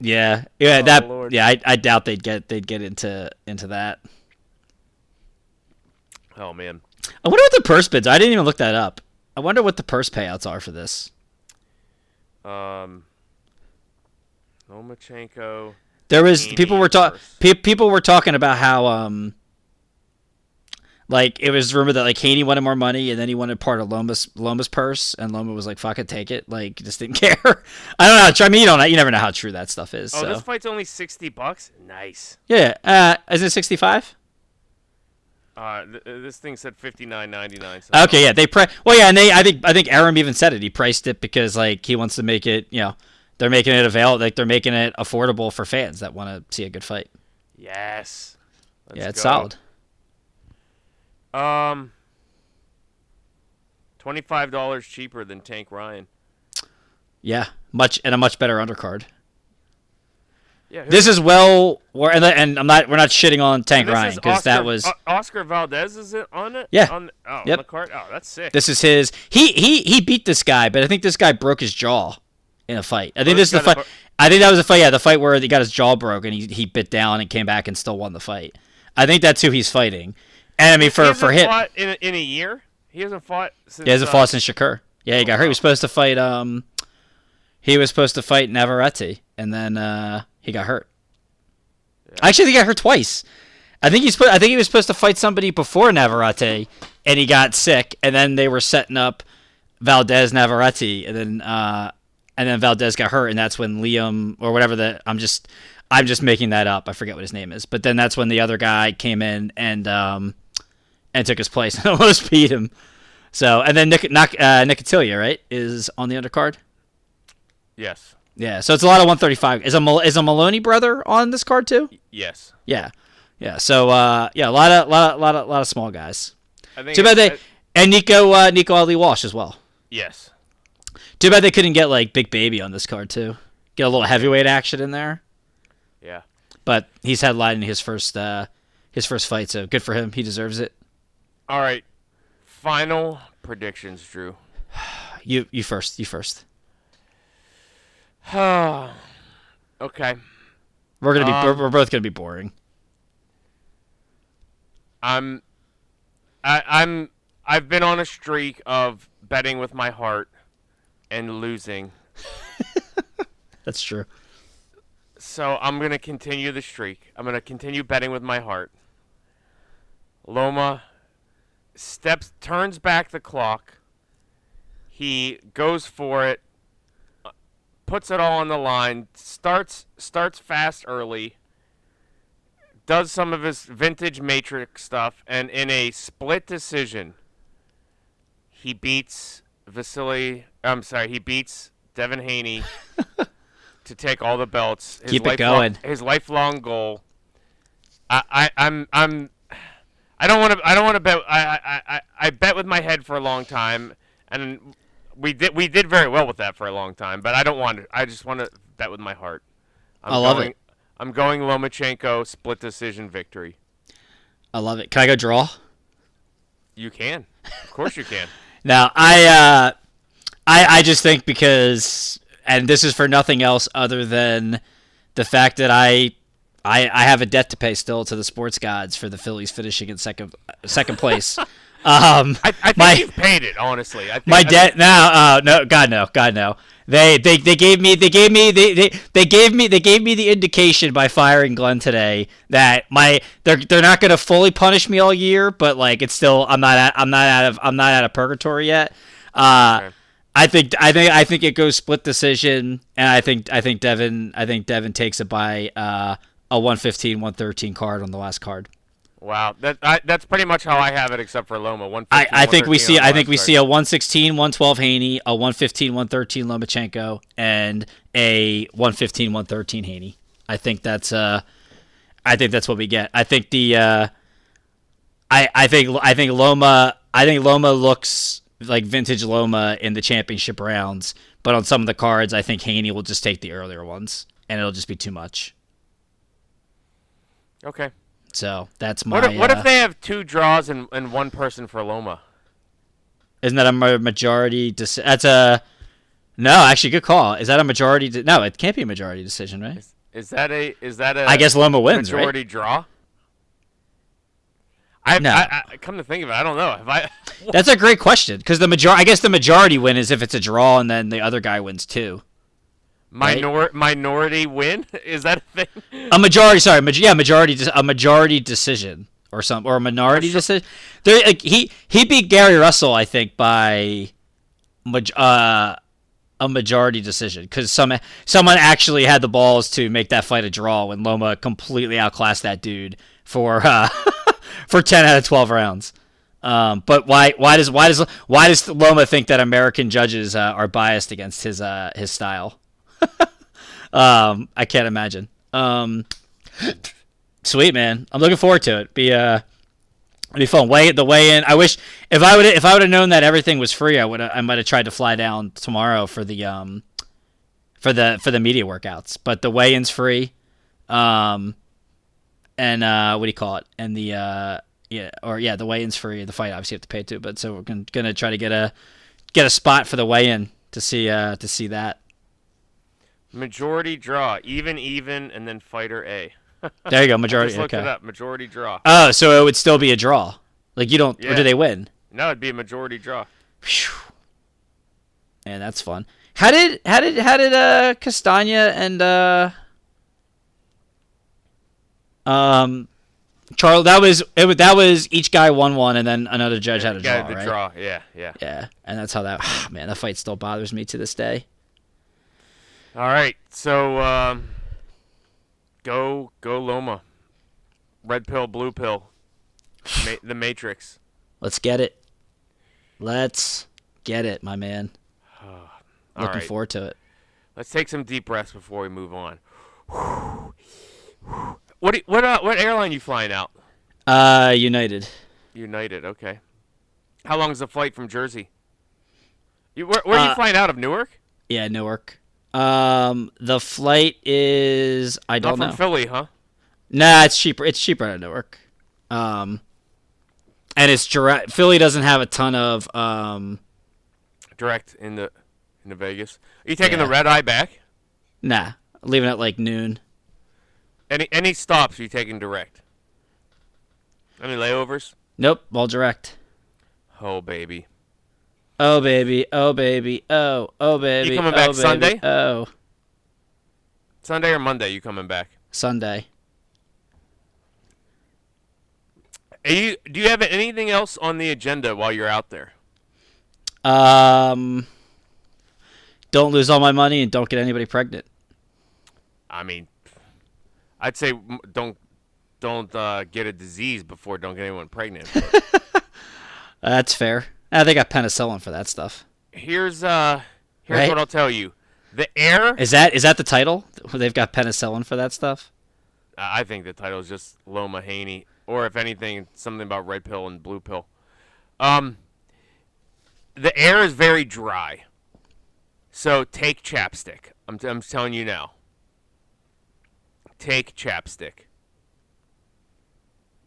Yeah, yeah, Oh, that. Lord. Yeah, I, I doubt they'd get they'd get into into that. Oh man. I wonder what the purse bids. are. I didn't even look that up. I wonder what the purse payouts are for this. Um. Lomachenko. There was people were talking pe- people were talking about how um like it was rumored that like Haney wanted more money and then he wanted part of Loma's Loma's purse and Loma was like fuck it take it like just didn't care. I don't know. I mean you don't know, you never know how true that stuff is. Oh, so this fight's only sixty bucks. Nice. yeah, uh, is it sixty five? Uh, th- uh, this thing said fifty nine ninety nine. Okay, yeah, they pri- well yeah, and they I think I think Aram even said it. He priced it because like he wants to make it you know they're making it available like they're making it affordable for fans that want to see a good fight. Yes. Let's yeah, it's go. solid. Um. Twenty five dollars cheaper than Tank Ryan. Yeah, much and a much better undercard. Yeah. This is well, and, and I'm not. We're not shitting on Tank Ryan because that was. O- Oscar Valdez. Is it on it? Yeah. On, oh, Yep. on the card. Oh, that's sick. This is his. He he he beat this guy, but I think this guy broke his jaw in a fight. I think Oh, this is the fight. that I think that was a fight. Yeah, the fight where he got his jaw broke and he he bit down and came back and still won the fight. I think that's who he's fighting. And I mean, for for him, in a, in a year. He hasn't fought since. he hasn't uh, fought since Shakur. Yeah, he got hurt. He was supposed to fight. Um, he was supposed to fight Navarrete, and then uh, he got hurt. Actually, he got hurt twice. I think he's. I think he was supposed to fight somebody before Navarrete, and he got sick, and then they were setting up Valdez Navarrete, and then uh, and then Valdez got hurt, and that's when Liam or whatever the I'm just I'm just making that up. I forget what his name is, but then that's when the other guy came in and um and took his place and almost beat him. So and then Nick Nick uh, Nicotilla, right, is on the undercard. Yes. Yeah, so it's a lot of 135. Is a is a Moloney brother on this card too? Yes. Yeah, yeah. So uh, yeah, a lot of lot of lot of lot of small guys. I think. Too bad they it's- and Nico uh, Nico Ali Walsh as well. yes. Too bad they couldn't get like Big Baby on this card too. Get a little heavyweight action in there. Yeah. But he's had headlining his first uh, his first fight, so good for him. He deserves it. All right. Final predictions, Drew. You you first. You first. okay. We're gonna be Um, we're, we're both gonna be boring. I'm I, I'm I've been on a streak of betting with my heart and losing. That's true. So I'm gonna continue the streak. I'm gonna continue betting with my heart. Loma steps turns back the clock. He goes for it, uh, puts it all on the line, starts starts fast early, does some of his vintage matrix stuff, and in a split decision, he beats Vasily. I'm sorry, he beats Devin Haney to take all the belts. His Keep it going. His lifelong goal. I, I I'm I'm I don't want to I don't want to bet I, I I I bet with my head for a long time and we did we did very well with that for a long time but I don't want to I just want to bet with my heart. I'm I love going, it. I'm going Lomachenko split decision victory. I love it. Can I go draw? You can. Of course you can. Now I uh, I I just think because and this is for nothing else other than the fact that I I I have a debt to pay still to the sports gods for the Phillies finishing in second second place. um, I, I think my you've paid it honestly. I think, my debt now uh, no God no God no. They, they they gave me they gave me they, they, they gave me they gave me the indication by firing Glenn today that my they're they're not gonna fully punish me all year, but like it's still I'm not at, I'm not out of I'm not out of purgatory yet. Uh, Okay. I think I think I think it goes split decision, and I think I think Devin I think Devin takes it by uh, a 115 113 card on the last card. Wow, that I, that's pretty much how I have it, except for Loma. One. I, I think we see I think we see a 116, 112 Haney, a 115, 113 Lomachenko, and a 115, 113 Haney. I think that's uh, I think that's what we get. I think the uh, I I think I think Loma I think Loma looks like vintage Loma in the championship rounds, but on some of the cards, I think Haney will just take the earlier ones, and it'll just be too much. Okay. So that's my. What if, what uh, if they have two draws and, and one person for Loma? Isn't that a majority? Deci- that's a. No, actually, good call. Is that a majority? De- no, it can't be a majority decision, right? Is, is that a is that a I guess Loma wins, right? majority draw? I, No. I, I come to think of it, I don't know. Have I? That's a great question because the major. I guess the majority win is if it's a draw and then the other guy wins too. Minor, minority win? Is that a thing? A majority, sorry, maj- yeah, majority, a majority decision or some or a minority decision. There, like he he beat Gary Russell, I think, by uh, a majority decision because some someone actually had the balls to make that fight a draw when Loma completely outclassed that dude for uh, for ten out of twelve rounds. Um, but why why does why does why does Loma think that American judges uh, are biased against his uh, his style? Um, I can't imagine. Um, sweet man, I'm looking forward to it. Be uh, it'll be fun. Weigh the weigh in. I wish if I would if I would have known that everything was free, I would I might have tried to fly down tomorrow for the um for the for the media workouts. But the weigh in's free. Um, and uh, what do you call it? And the uh, yeah, or yeah, the weigh in's free. The fight obviously you have to pay too. But so we're gonna, gonna try to get a get a spot for the weigh in to see uh to see that. Majority draw, even, even, and then fighter A. There you go, majority. Just looked okay. it up. Majority draw. Oh, so it would still be a draw. Like you don't, or do they win? No, it'd be a majority draw. Phew. Man, that's fun. How did how did how did uh Castagna and uh um Charles that was it was, that was each guy won one and then another judge had a Yeah, draw, the right? draw. Yeah, yeah. Yeah, and that's how that man that fight still bothers me to this day. All right, so um, go go Loma. Red pill, blue pill. Ma- the Matrix. Let's get it. Let's get it, my man. Looking right, forward to it. let's take some deep breaths before we move on. What what uh, what airline you flying out? Uh United. United. Okay. How long is the flight from Jersey? You where, where are you Uh, flying out of? Newark? Yeah, Newark. Um the flight is I don't from know. Philly, huh? Nah, it's cheaper. It's cheaper at Newark. Um, and it's direct. Philly doesn't have a ton of. Um, Direct in the in the Vegas. Are you taking Yeah. the red eye back? nah, leaving at like noon. Any any stops? Are you taking direct? Any layovers? Nope, all direct. Oh baby. Oh baby, oh baby, oh oh baby. You coming oh, back baby, Sunday? Oh, Sunday or Monday? You coming back? Sunday. Are you, do you have anything else on the agenda while you're out there? Um, don't lose all my money and don't get anybody pregnant. I mean, I'd say don't don't uh, get a disease before don't get anyone pregnant. That's fair. Ah, they got penicillin for that stuff. here's uh here's Right. what I'll tell you. The air. Is that is that the title? They've got penicillin for that stuff. I think the title is just Loma Haney, or if anything, something about red pill and blue pill. Um, the air is very dry, so take chapstick. I'm, I'm telling you now. Take chapstick.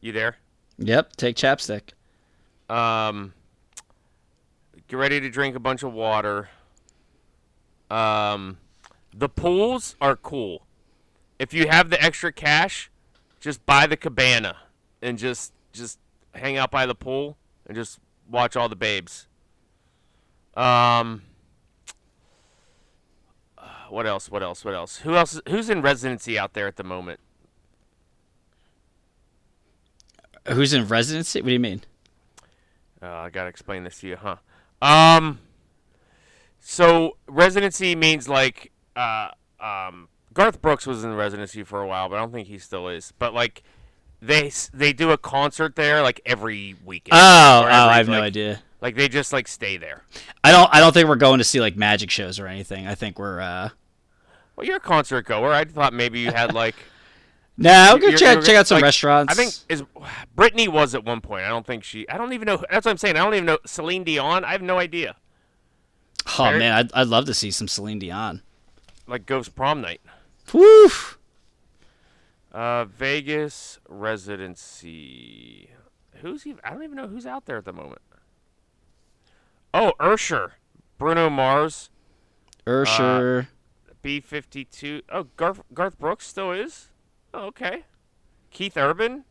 You there? Yep, take chapstick. Um, get ready to drink a bunch of water. Um, the pools are cool. If you have the extra cash, just buy the cabana and just just hang out by the pool and just watch all the babes. Um, what else? What else? What else? Who else? Who's in residency out there at the moment? Who's in residency? What do you mean? Uh, I gotta explain this to you, huh? Um, so residency means like, uh, um, Garth Brooks was in residency for a while, but I don't think he still is. But like, they they do a concert there like every weekend. Oh, oh, I have no idea. Like they just like stay there. I don't. I don't think we're going to see like magic shows or anything. I think we're. uh Well, you're a concert goer. I thought maybe you had like. No, we'll go check you're- check out some like, restaurants. I think is Britney was at one point. I don't think she. I don't even know. That's what I'm saying. I don't even know Celine Dion. I have no idea. Oh man, I'd, I'd love to see some Celine Dion. Like Ghost Prom Night. Woo! Uh, Vegas residency. Who's even? I don't even know who's out there at the moment. Oh, Ursher, Bruno Mars, Ursher. B fifty two. Oh, Garth Garth Brooks still is. Oh, okay. Keith Urban.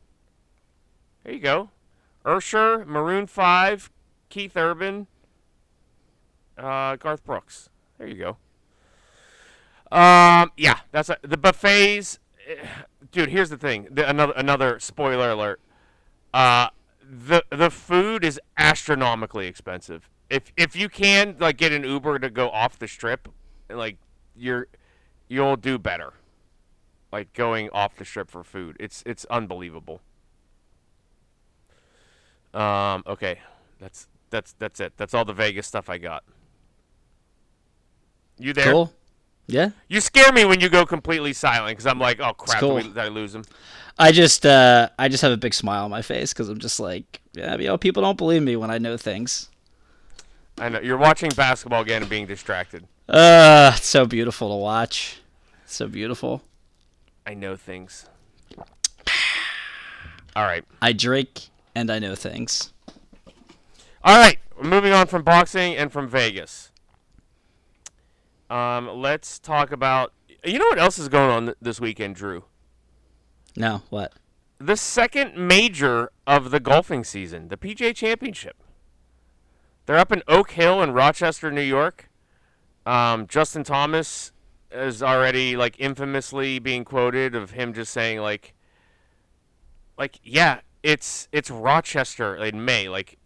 There you go. Ursher, Maroon Five, Keith Urban, uh, Garth Brooks. There you go. Um, yeah, that's a, the buffets. eh, Dude, here's the thing. The, another another spoiler alert. Uh, the the food is astronomically expensive. If if you can like get an Uber to go off the strip, like you're you'll do better. Like going off the strip for food. It's it's unbelievable. Um okay. That's that's that's it. That's all the Vegas stuff I got. You there? Cool. Yeah. You scare me when you go completely silent because I'm like, oh crap, cool. did, we, did I lose him? I just uh I just have a big smile on my face because I'm just like, yeah, you know, people don't believe me when I know things. I know you're watching basketball again and being distracted. Uh, it's so beautiful to watch. So beautiful. I know things. All right, I drink and I know things. all right. Moving on from boxing and from Vegas. Um, let's talk about. You know what else is going on th- this weekend, Drew? No, what? The second major of the golfing season, the PGA Championship. They're up in Oak Hill in Rochester, New York. Um, Justin Thomas is already like infamously being quoted of him just saying like, like yeah, it's it's Rochester in May. Like,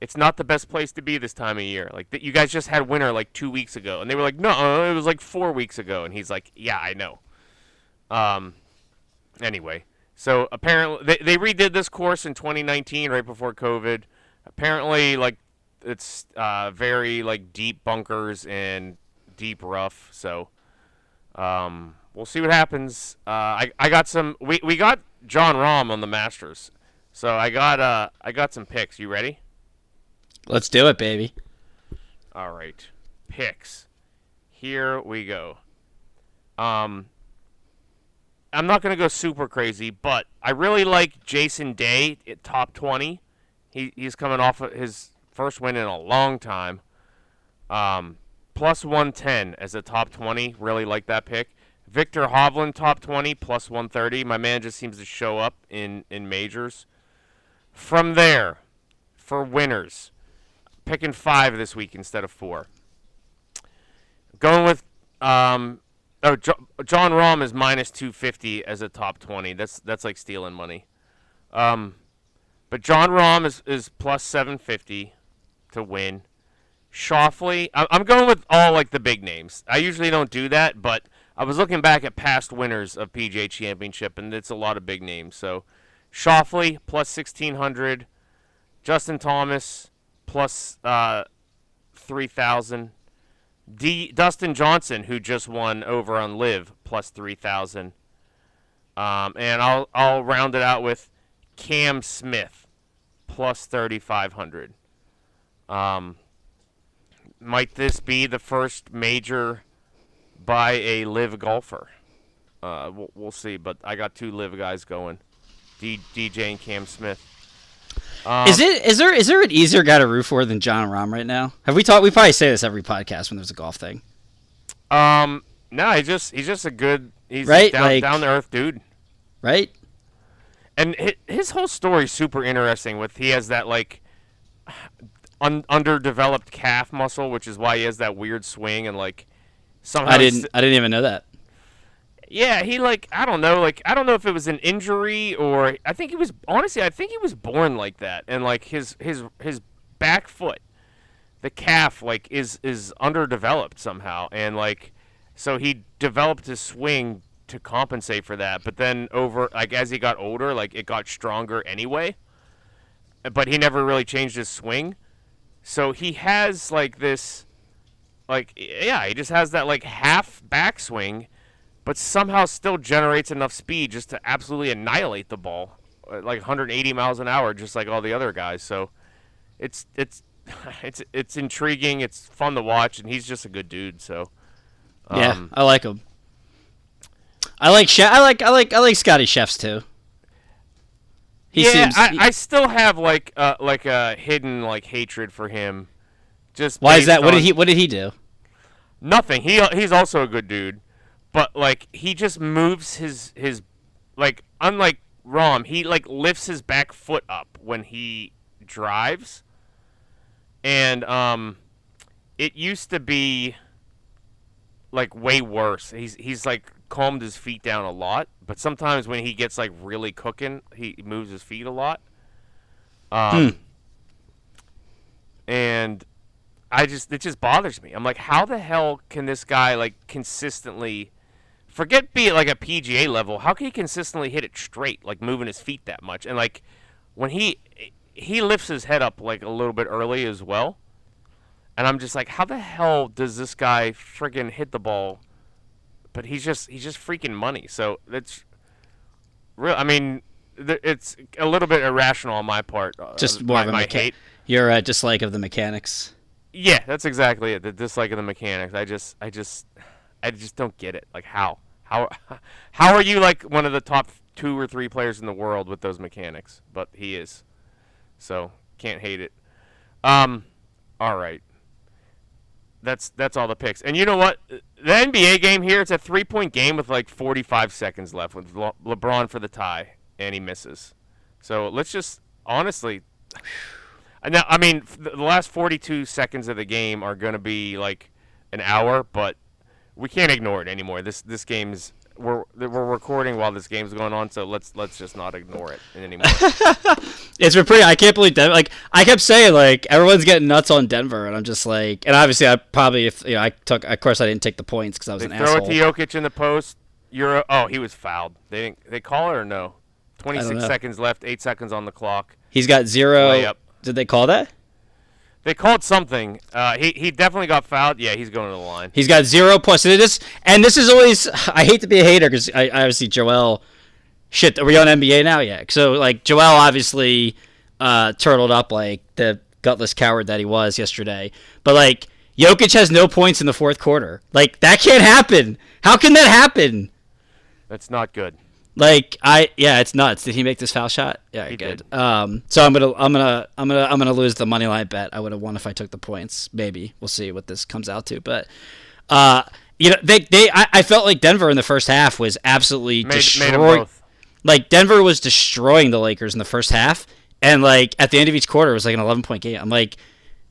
it's not the best place to be this time of year. Like, that you guys just had winter like two weeks ago, and they were like, no, it was like four weeks ago, and he's like, yeah, I know. Um, anyway, so apparently they, they redid this course in 2019, right before COVID. Apparently, like it's uh, very like deep bunkers and deep rough. So um, we'll see what happens. Uh, I I got some. We we got Jon Rahm on the Masters, so I got uh I got some picks. You ready? Let's do it, baby. All right, picks. Here we go. Um, I'm not gonna go super crazy, but I really like Jason Day at top 20. He he's coming off of his first win in a long time. Um, plus 110 as a top 20. Really like that pick. Viktor Hovland top 20 plus 130. My man just seems to show up in in majors. From there, for winners, picking five this week instead of four. Going with um, oh jo- Jon Rahm is minus two fifty as a top twenty. That's that's like stealing money. Um, but Jon Rahm is is plus seven fifty to win. Schauffele, I'm going with all like the big names. I usually don't do that, but I was looking back at past winners of PGA Championship, and it's a lot of big names. So, Schauffele plus sixteen hundred, Justin Thomas plus uh, three thousand. D Dustin Johnson, who just won over on LIV, plus three thousand. Um, and I'll I'll round it out with Cam Smith, plus thirty five hundred. Um, might this be the first major by a LIV golfer? Uh, we'll, we'll see. But I got two LIV guys going, D, DJ and Cam Smith. Um, Is it is there is there an easier guy to root for than Jon Rahm right now? Have we talked? We probably say this every podcast when there's a golf thing, Um, no, he just he's just a good he's Right, down like- down to earth dude. right? And hi- his whole story's super interesting. With he has that like un- underdeveloped calf muscle, which is why he has that weird swing and like somehow I didn't I didn't even know that. Yeah, he like I don't know, like I don't know if it was an injury or I think he was honestly I think he was born like that and like his his his back foot the calf like is is underdeveloped somehow and like so he developed his swing to compensate for that. But then over like as he got older, like it got stronger anyway. But he never really changed his swing. So he has like this like yeah, he just has that like half backswing but somehow still generates enough speed just to absolutely annihilate the ball uh, like 180 miles an hour just like all the other guys. So it's it's it's it's intriguing, it's fun to watch and he's just a good dude, so yeah, um, I like him. I like chef. I like I like I like Scotty Chefs too. He yeah, seems. I, I still have like uh, like a hidden like hatred for him. Just why is that? What did he What did he do? Nothing. He he's also a good dude, but like he just moves his his like unlike Rahm, he like lifts his back foot up when he drives, and um, it used to be like way worse. He's he's like calmed his feet down a lot, but sometimes when he gets like really cooking, he moves his feet a lot. Um, and I just it just bothers me. I'm like, how the hell can this guy like consistently forget be like a PGA level? How can he consistently hit it straight, like moving his feet that much? And like when he he lifts his head up like a little bit early as well. And I'm just like, how the hell does this guy friggin' hit the ball? But he's just he's just freaking money. So that's real. I mean, th- it's a little bit irrational on my part. uh, Just my, more of a my mecha- hate. Your uh, dislike of the mechanics. Yeah, that's exactly it. The dislike of the mechanics. I just, I just, I just don't get it. Like how, how, how are you like one of the top two or three players in the world with those mechanics? But he is, so can't hate it. Um, all right. That's that's all the picks. And you know what? The NBA game here, it's a three point game with like 45 seconds left with Le- LeBron for the tie, and he misses. So let's just honestly. Now, I mean, the last 42 seconds of the game are going to be like an hour, but we can't ignore it anymore. This this game's we're we're recording while this game's going on, so let's let's just not ignore it anymore. It's been pretty. I can't believe Denver. Like I kept saying, like everyone's getting nuts on Denver, and I'm just like, and obviously I probably if you know I took. Of course I didn't take the points because I was they an throw asshole. it to Jokic in the post. You're oh he was fouled. They didn't they call it or no? 26 seconds left, eight seconds on the clock. He's got zero. Layup. Did they call that? They called something. Uh, he he definitely got fouled. Yeah, he's going to the line. He's got zero points. And this and this is always. I hate to be a hater because I, I obviously Joel. Shit, are we on NBA now? Yeah. So like Joel obviously uh, turtled up like the gutless coward that he was yesterday. But like Jokic has no points in the fourth quarter. Like that can't happen. How can that happen? That's not good. Like I yeah, it's nuts. Did he make this foul shot? Yeah, He good. did. Um, so I'm gonna I'm gonna I'm gonna I'm gonna lose the money line bet. I would have won if I took the points. Maybe we'll see what this comes out to. But uh, you know they they I, I felt like Denver in the first half was absolutely Made, made destroying. Like Denver was destroying the Lakers in the first half, and like at the end of each quarter it was like an 11 point game. I'm like.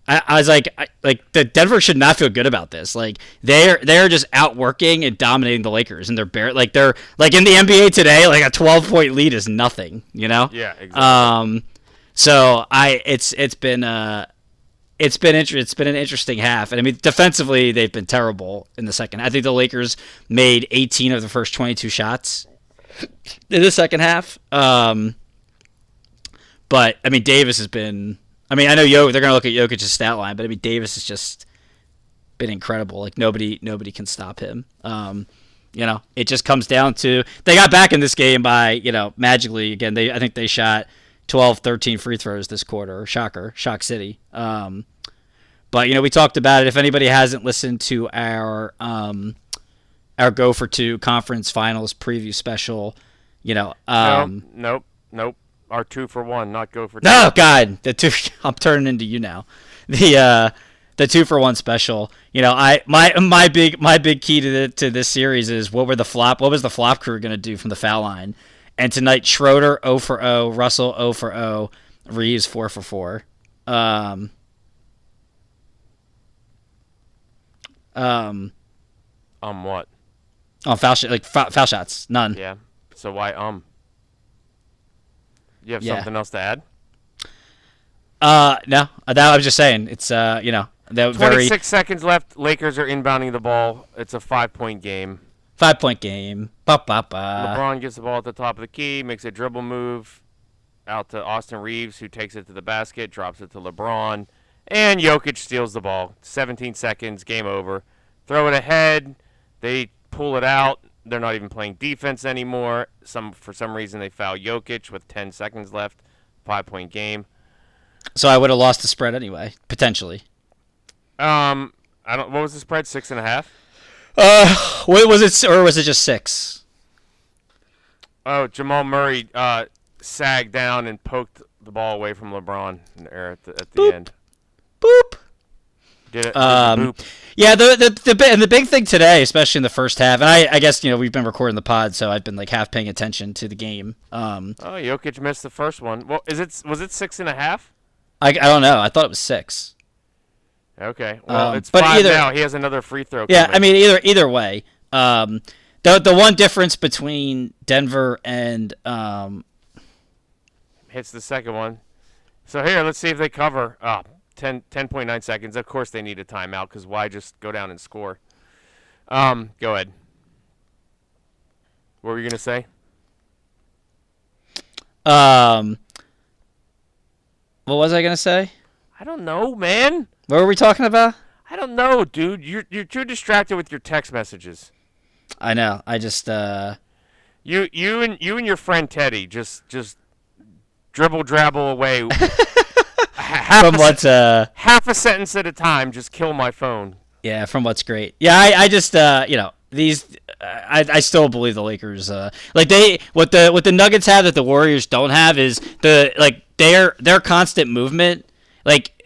I, I was like, I, like the Denver should not feel good about this. Like they're they're just outworking and dominating the Lakers, and they're bare like they're like in the NBA today, like a 12 point lead is nothing, you know. Yeah, exactly. Um, so I it's it's been uh it's been inter- it's been an interesting half, and I mean defensively they've been terrible in the second. I think the Lakers made 18 of the first 22 shots in the second half. Um, but I mean Davis has been. I mean I know they're gonna look at Jokic's stat line, but I mean Davis has just been incredible. Like nobody nobody can stop him. Um, you know, it just comes down to they got back in this game by, you know, magically again. They I think they shot 12 13 free throws this quarter. Shocker, Shock City. Um, but you know, we talked about it. If anybody hasn't listened to our um, our Go for Two conference finals preview special, you know, um, no, nope, nope. Our two for one, not go for two. Oh God, the two. I'm turning into you now. The uh, the two for one special. You know, I my my big my big key to the, to this series is what were the flop? What was the flop crew going to do from the foul line? And tonight, Schroeder 0 for 0, Russell 0 for 0, Reaves 4 for 4. Um, um, Um, what? oh, foul sh- like foul, foul shots, none. Yeah. So why um? You have Yeah. something else to add? Uh, no, that I was just saying. It's uh, you know, that very 26 seconds left. Lakers are inbounding the ball. It's a five-point game. Five point game. Ba ba ba. LeBron gets the ball at the top of the key, makes a dribble move out to Austin Reaves, who takes it to the basket, drops it to LeBron, and Jokic steals the ball. 17 seconds, game over. Throw it ahead. They pull it out. They're not even playing defense anymore. Some for some reason they foul Jokic with 10 seconds left. Five point game. So I would have lost the spread anyway, potentially. Um, I don't. What was the spread? Six and a half. Uh, wait, was it or was it just six? Oh, Jamal Murray uh, sagged down and poked the ball away from LeBron in the air at the, at the Boop. end. Boop. Did it? did Um. Yeah, the the the and the big thing today, especially in the first half, and I, I guess you know we've been recording the pod, so I've been like half paying attention to the game. Um, Oh, Jokic missed the first one. Well, is it was it six and a half? I, I don't know. I thought it was six. Okay. Well, Um, it's but five either- now. He has another free throw. Yeah, coming. I mean either either way. Um, the the one difference between Denver and um, hits the second one. So here, let's see if they cover. Oh, 10, 10.9 seconds. Of course, they need a timeout because why just go down and score? Um, go ahead. What were you gonna say? um, what was I gonna say? I don't know, man. What were we talking about? I don't know, dude. You're you're too distracted with your text messages. I know. I just uh, You you and you and your friend Teddy just just dribble drabble away. half, from a, what's uh. half a sentence at a time. Just kill my phone. Yeah, from what's great. Yeah, I, I just uh, you know these. I, I still believe the Lakers. Uh, like they what the what the Nuggets have that the Warriors don't have is the like their their constant movement. Like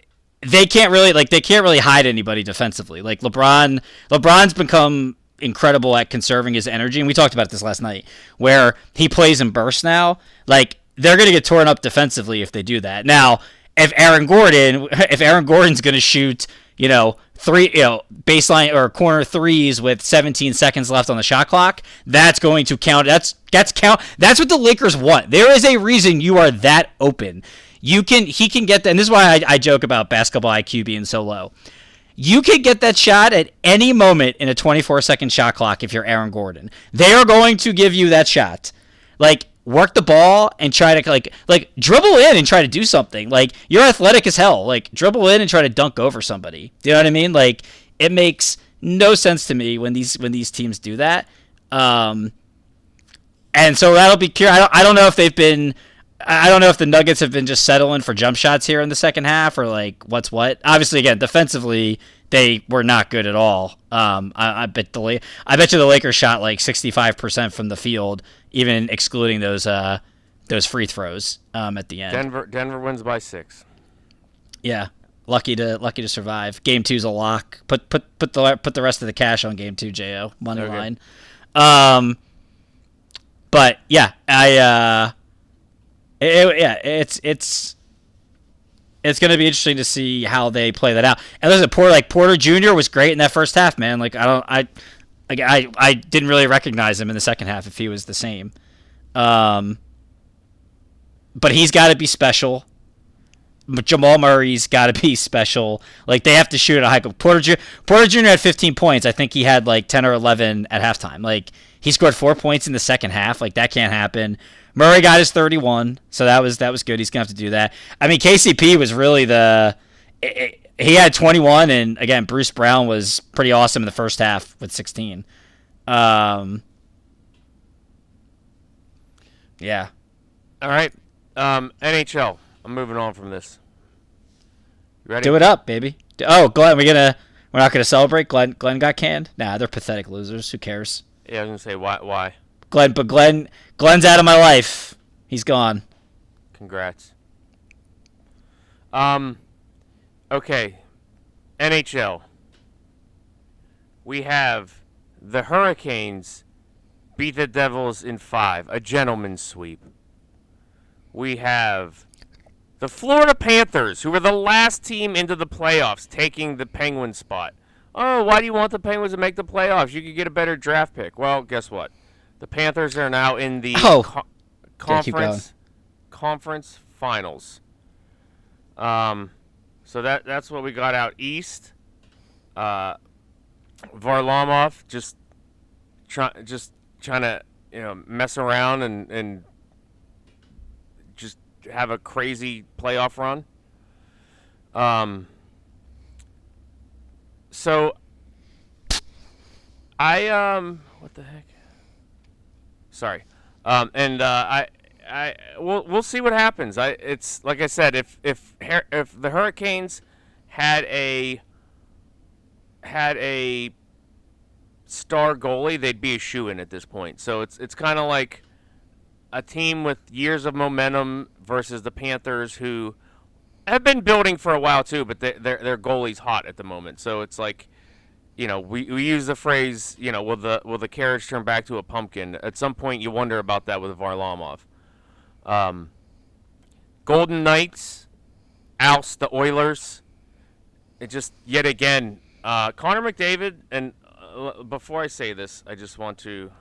they can't really like they can't really hide anybody defensively. Like LeBron, LeBron's become incredible at conserving his energy, and we talked about this last night, where he plays in bursts now. Like they're gonna get torn up defensively if they do that. Now, if Aaron Gordon, if Aaron Gordon's gonna shoot, you know, three, you know, baseline or corner threes with 17 seconds left on the shot clock, that's going to count. That's that's count. That's what the Lakers want. There is a reason you are that open. You can he can get that, and this is why I, I joke about basketball IQ being so low. You can get that shot at any moment in a 24 second shot clock if you're Aaron Gordon. They are going to give you that shot. Like work the ball and try to like like dribble in and try to do something. Like you're athletic as hell. Like dribble in and try to dunk over somebody. Do you know what I mean? Like it makes no sense to me when these when these teams do that. Um, and so that'll be curious. I don't, I don't know if they've been. I don't know if the Nuggets have been just settling for jump shots here in the second half or like what's what. Obviously, again, defensively they were not good at all. Um, I, I bet the I bet you the Lakers shot like sixty five percent from the field, even excluding those uh those free throws um, at the end. Denver Denver wins by six. Yeah, lucky to lucky to survive. Game two's a lock. Put put put the put the rest of the cash on game two. Jo money Okay. line. Um, but yeah, I uh, it- it- yeah, it's it's it's gonna be interesting to see how they play that out. And listen, Porter like Porter Jr. was great in that first half, man. Like I don't I. Like I, I didn't really recognize him in the second half if he was the same. Um, but he's got to be special. Jamal Murray's got to be special. Like they have to shoot at a high. Porter Jr. Porter Jr. had 15 points. I think he had like 10 or 11 at halftime. Like he scored four points in the second half. Like that can't happen. Murray got his 31, so that was that was good. He's gonna have to do that. I mean, KCP was really the. it- it- he had 21, and again, Bruce Brown was pretty awesome in the first half with 16. Um, yeah, All right. Um, NHL. I'm moving on from this. You ready? Do it up, baby. Oh, Glenn, we're gonna we're not gonna celebrate. Glenn Glenn got canned. Nah, they're pathetic losers. Who cares? Yeah, I was gonna say why. Why? Glenn, but Glenn Glenn's out of my life. He's gone. Congrats. Um. Okay. NHL. We have the Hurricanes beat the Devils in five, a gentleman's sweep. We have the Florida Panthers, who were the last team into the playoffs, taking the Penguins spot. Oh, why do you want the Penguins to make the playoffs? You could get a better draft pick. Well, guess what? The Panthers are now in the Oh. co- conference conference finals. Um, so that that's what we got out east. Uh, Varlamov just try, just trying to you know mess around and and just have a crazy playoff run. Um. So I um what the heck? Sorry. Um and uh, I I we'll we'll see what happens. I it's like I said if if if the Hurricanes had a had a star goalie, they'd be a shoe in at this point. So it's it's kind of like a team with years of momentum versus the Panthers who have been building for a while too, but they, their their goalie's hot at the moment. So it's like, you know, we, we use the phrase, you know, will the will the carriage turn back to a pumpkin? At some point, you wonder about that with Varlamov. Um, Golden Knights oust the Oilers. It just yet again, uh, Connor McDavid. And uh, before I say this, I just want to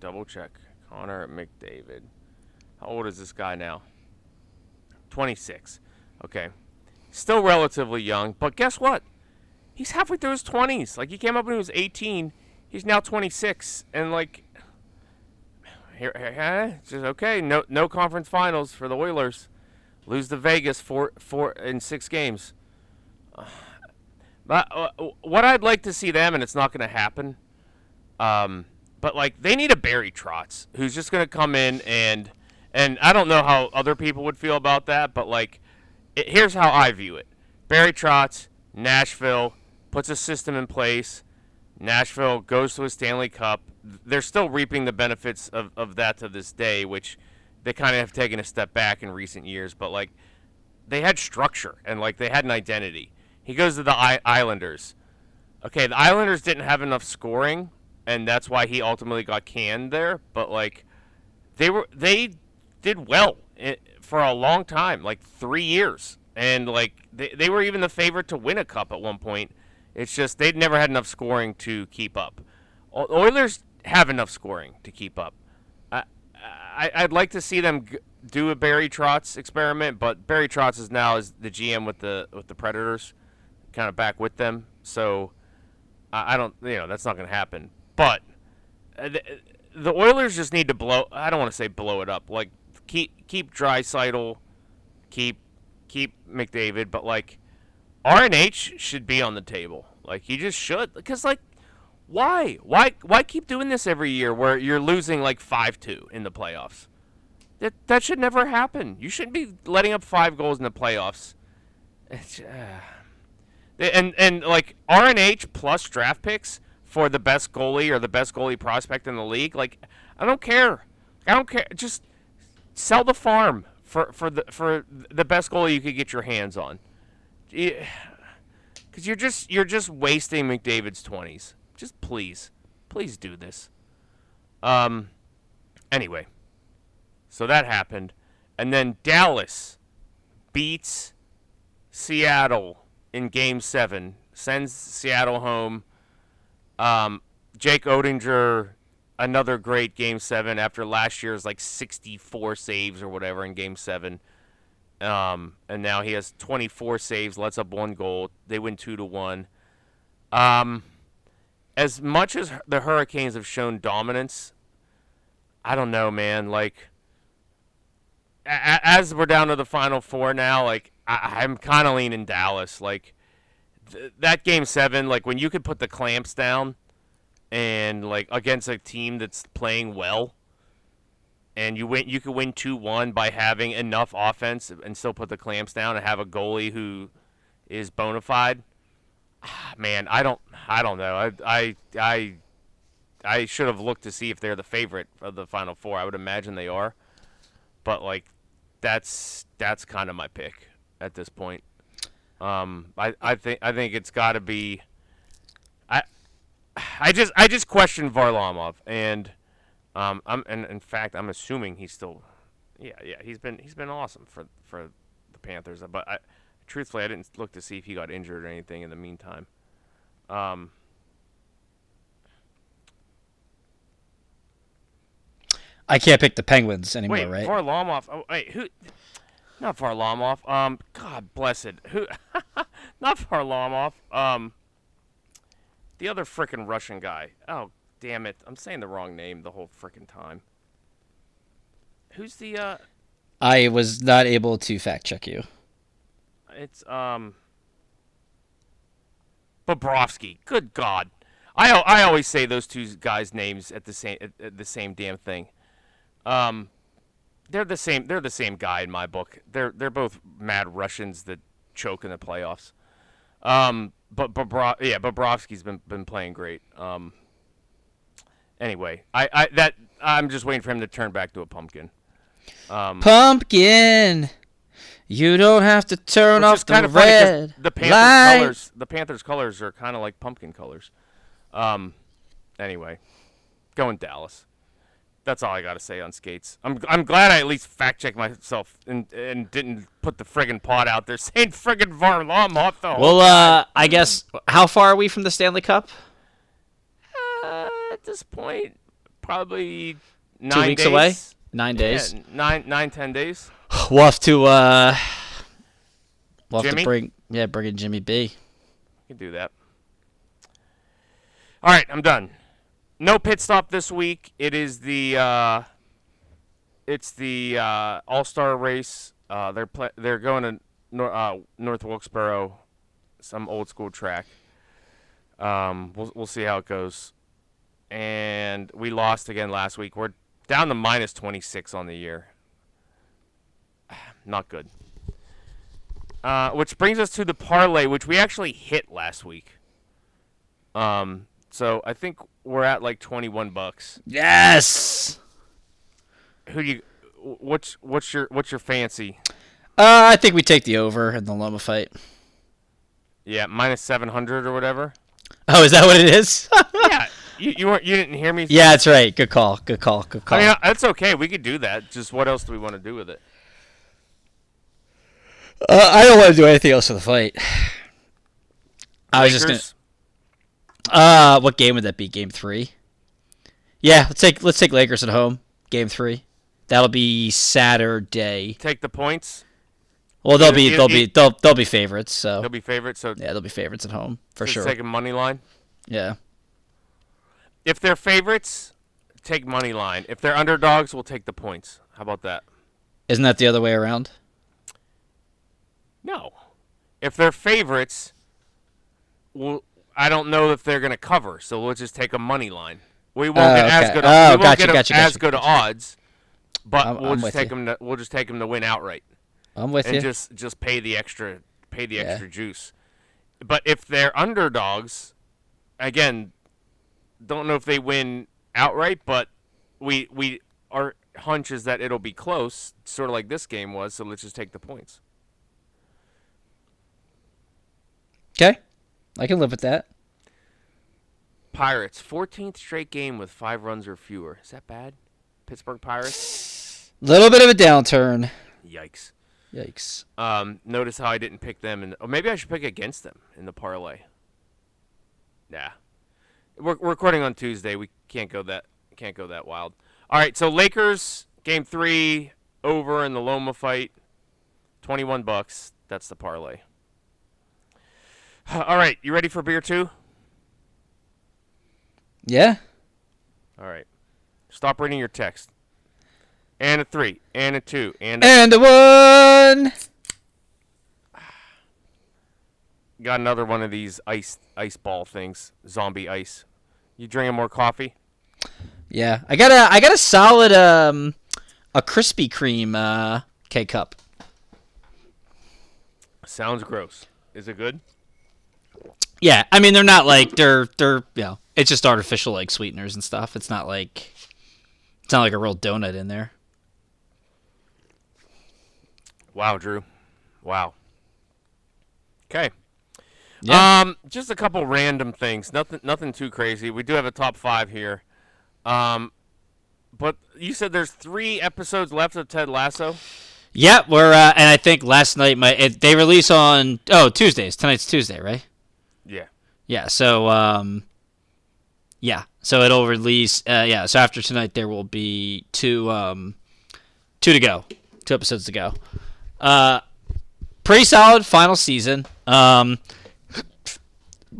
double check Connor McDavid. How old is this guy now? Twenty six. Okay. Still relatively young, but guess what? He's halfway through his 20s. Like, he came up when he was 18. He's now 26. And, like, here, here just okay. No, no conference finals for the Oilers. Lose to Vegas four, four in six games. But uh, what I'd like to see them, and it's not going to happen. Um, but like they need a Barry Trotz who's just going to come in and and I don't know how other people would feel about that, but like it, here's how I view it. Barry Trotz, Nashville, puts a system in place. Nashville goes to a Stanley Cup. They're still reaping the benefits of, of that to this day, which they kind of have taken a step back in recent years. But, like, they had structure and, like, they had an identity. He goes to the I- Islanders. Okay, the Islanders didn't have enough scoring, and that's why he ultimately got canned there. But, like, they were they did well eh, for a long time, like three years, and like they, they were even the favorite to win a cup at one point. It's just they'd never had enough scoring to keep up. Oilers have enough scoring to keep up. I, I I'd like to see them do a Barry Trotz experiment, but Barry Trotz is now is the GM with the with the Predators, kind of back with them. So I, I don't you know that's not going to happen. But uh, the, the Oilers just need to blow. I don't want to say blow it up. Like keep keep Draisaitl, keep keep McDavid, but like RNH should be on the table. Like he just should. Because like why why why keep doing this every year where you're losing like five two in the playoffs? That that should never happen. You shouldn't be letting up five goals in the playoffs. It's, uh, and and like RNH plus draft picks for the best goalie or the best goalie prospect in the league. Like I don't care. I don't care. Just sell the farm for for the for the best goalie you could get your hands on. Because you're just you're just wasting McDavid's twenties. Just please, please do this. Um. Anyway, so that happened, and then Dallas beats Seattle in Game Seven, sends Seattle home. Um, Jake Oettinger, another great Game Seven after last year's like 64 saves or whatever in Game Seven. Um, and now he has 24 saves, lets up one goal. They win two to one. Um, as much as the Hurricanes have shown dominance, I don't know, man. Like, a- as we're down to the final four now, like I- I'm kind of leaning Dallas. Like th- that game seven, like when you could put the clamps down and like against a team that's playing well, and you win, you could win two one by having enough offense and still put the clamps down and have a goalie who is bona fide. Ah, Man, I don't, I don't know. I, I, I, I should have looked to see if they're the favorite of the final four. I would imagine they are, but like, that's that's kind of my pick at this point. Um, I, I think I think it's got to be. I, I just I just question Varlamov and, um, I'm and in fact I'm assuming he's still, yeah yeah he's been he's been awesome for for the Panthers. But I, truthfully I didn't look to see if he got injured or anything in the meantime. Um, I can't pick the Penguins anymore, wait, right? Varlamov. Oh, wait, who? Not Varlamov. Um, God bless it. Who? not Varlamov. Um, the other freaking Russian guy. Oh damn it, I'm saying the wrong name the whole freaking time. Who's the uh? I was not able to fact check you. It's um. Bobrovsky. Good God, I I always say those two guys' names at the same at, at the same damn thing. Um, they're the same. They're the same guy in my book. They're they're both mad Russians that choke in the playoffs. Um, but Bobro- yeah, Bobrovsky's been been playing great. Um. Anyway, I, I that I'm just waiting for him to turn back to a pumpkin. Um, Pumpkin, you don't have to turn off the of red the Panthers light. colors. The Panthers colors are kind of like pumpkin colors. Um, anyway, going Dallas. That's all I got to say on skates. I'm I'm glad I at least fact checked myself and and didn't put the friggin' pot out there saying friggin' Varlamov the Well, uh, I guess how far are we from the Stanley Cup? At this point probably nine Two weeks days. away. Nine Yeah, days. nine nine ten days. We'll have to. Uh, we'll have Jimmy? to bring. Yeah, bring in Jimmy B. You can do that. All right, I'm done. No pit stop this week. It is the uh, it's the uh, All Star race. Uh, they're pla they're going to Nor- uh, North Wilkesboro, some old school track. Um, we'll we'll see how it goes. And we lost again last week. We're down to minus 26 on the year. Not good. Uh, which brings us to the parlay, which we actually hit last week. Um, so I think we're at like twenty-one bucks. Yes. Who do you? What's what's your what's your fancy? Uh, I think we take the over in the Loma fight. Yeah, minus seven hundred or whatever. Oh, is that what it is? yeah, you you weren't you didn't hear me. yeah, that's right. Good call. Good call. Good call. I mean that's okay. We could do that. Just what else do we want to do with it? uh, I don't want to do anything else for the fight. I was just gonna. Uh, what game would that be? Game three. Yeah, let's take let's take Lakers at home. Game three. That'll be Saturday. take the points. Well, they'll be they'll be they'll they'll be favorites. So They'll be favorites. So yeah, they'll be favorites at home for sure. take a money line. Yeah. If they're favorites, take money line. If they're underdogs, we'll take the points. How about that? Isn't that the other way around? No. If they're favorites, well, I don't know if they're going to cover, so we'll just take a money line. We won't Oh, get as good. Oh, we won't get gotcha, as gotcha, good odds, but I'm- we'll I'm just take you. them. To, we'll just take them to win outright, I'm with and you. And just just pay the extra, pay the Yeah. extra juice. But if they're underdogs, again, don't know if they win outright, but we we our hunch is that it'll be close, sort of like this game was. So let's just take the points. Okay, I can live with that. Pirates, 14th straight game with five runs or fewer. Is that bad? Pittsburgh Pirates? Little bit of a downturn. Yikes. Yikes. Um, notice how I didn't pick them, or maybe I should pick against them in the parlay. Nah, we're, we're recording on Tuesday. We can't go that can't go that wild. All right, so Lakers game three over in the Loma fight, twenty one bucks. That's the parlay. All right, you ready for beer two? Yeah. All right, stop reading your text. And a three, and a two, and a And a one. Got another one of these ice ice ball things, zombie ice. You drinking more coffee? Yeah, I got a I got a solid um a Krispy Kreme uh K cup. Sounds gross. Is it good? Yeah, I mean they're not like they're they're you know it's just artificial like sweeteners and stuff. It's not like it's not like a real donut in there. Wow, Drew. Wow. Okay. Yeah. Um, just a couple random things. Nothing, nothing too crazy. We do have a top five here. Um, but you said there's three episodes left of Ted Lasso. Yeah, we're uh, and I think last night my it, they release on oh Tuesdays. Tonight's Tuesday, right? Yeah. Yeah. So um, yeah. So it'll release. Uh, yeah. So after tonight, there will be two um, two to go, two episodes to go. Uh, pretty solid final season. Um,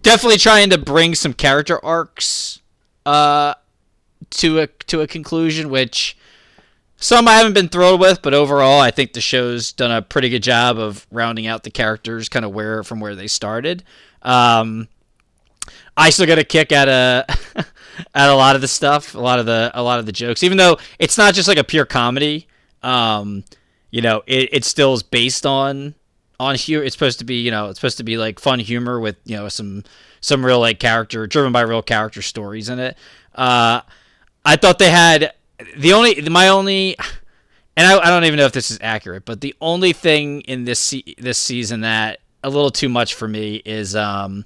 definitely trying to bring some character arcs uh, to a to a conclusion, which some I haven't been thrilled with, but overall, I think the show's done a pretty good job of rounding out the characters, kind of where from where they started. Um, I still get a kick at a at a lot of the stuff, a lot of the a lot of the jokes, even though it's not just like a pure comedy. Um, you know, it, it still is based on on humor. It's supposed to be, you know, it's supposed to be like fun humor with you know some some real like character driven by real character stories in it. Uh, I thought they had the only my only. And I, I don't even know if this is accurate, but the only thing in this se- this season that a little too much for me is um,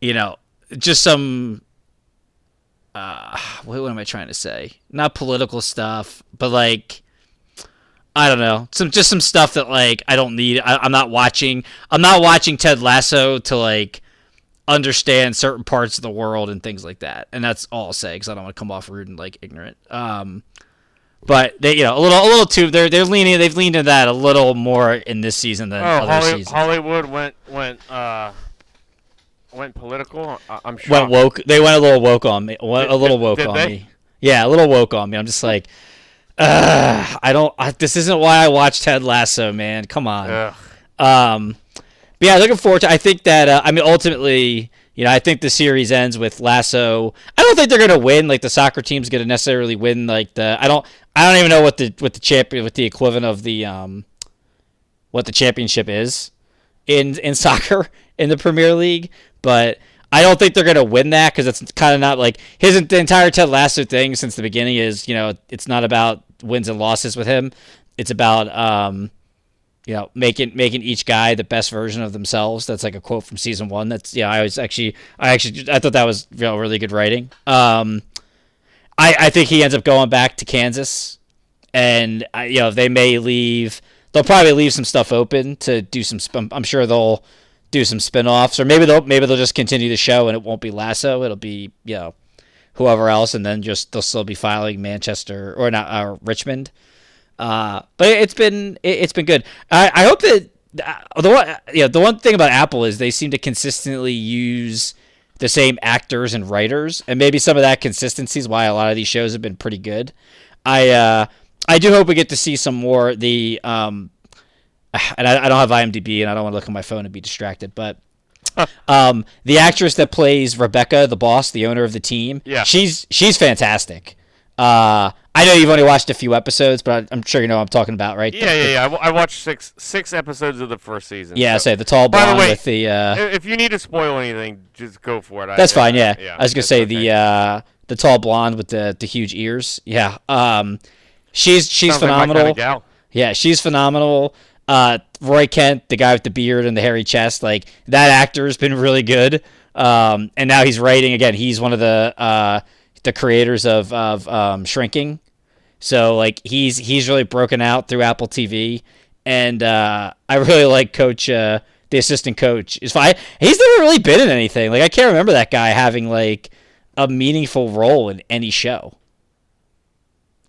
you know, just some uh what, what am I trying to say? Not political stuff, but like I don't know, some just some stuff that like I don't need. I, I'm not watching. I'm not watching Ted Lasso to like understand certain parts of the world and things like that. And that's all I'll say because I don't want to come off rude and like ignorant. Um, but they, you know, a little, a little too. They're they're leaning. They've leaned into that a little more in this season than Oh, other Holly, seasons. Hollywood went went uh went political. I'm sure. went woke. They went a little woke on me. Went a Did- little did- woke did on they? me. Yeah, a little woke on me. I'm just like, Ugh, I don't. I, this isn't why I watch Ted Lasso, man. Come on. Ugh. Um, but yeah, looking forward to. I think that. Uh, I mean, ultimately, you know, I think the series ends with Lasso. I don't think they're gonna win. Like the soccer team's gonna necessarily win. Like the. I don't. I don't even know what the what the champion what the equivalent of the um, what the championship is in in soccer in the Premier League, but. I don't think they're gonna win that because it's kind of not like his the entire Ted Lasso thing since the beginning is you know it's not about wins and losses with him. It's about um, you know, making making each guy the best version of themselves. That's like a quote from season one. That's yeah, I was actually I actually I thought that was you know, really good writing. Um, I I think he ends up going back to Kansas, and you know they may leave. They'll probably leave some stuff open to do some. I'm sure they'll do some spin-offs or maybe they'll maybe they'll just continue the show and it won't be Lasso. It'll be you know whoever else, and then just they'll still be filing Manchester or not uh, Richmond. Uh, but it's been it, it's been good. I, I hope that uh, the one yeah the one thing about Apple is they seem to consistently use the same actors and writers, and maybe some of that consistency is why a lot of these shows have been pretty good. I uh, I do hope we get to see some more the um, and I, I don't have IMDb and I don't want to look at my phone and be distracted, but um, the actress that plays Rebecca, the boss, the owner of the team, Yeah. she's she's fantastic. Uh, I know you've only watched a few episodes, but I, I'm sure you know what I'm talking about, right? Yeah, yeah, yeah. I, watched six six episodes of the first season. Yeah, so- say the tall By the blonde way, with the. Uh, If you need to spoil anything, just go for it. I- that's fine. uh, Yeah, I was gonna say okay. the uh, the tall blonde with the the huge ears. Yeah. Um, she's she's Sounds like phenomenal. kinda gal. Yeah, she's phenomenal. Uh, Roy Kent, the guy with the beard and the hairy chest, like that actor's been really good. Um, and now he's writing again. He's one of the uh, the creators of of um, Shrinking. So like he's he's really broken out through Apple TV, and uh, I really like Coach, uh, the assistant coach. Is fine. He's never really been in anything. Like I can't remember that guy having like a meaningful role in any show.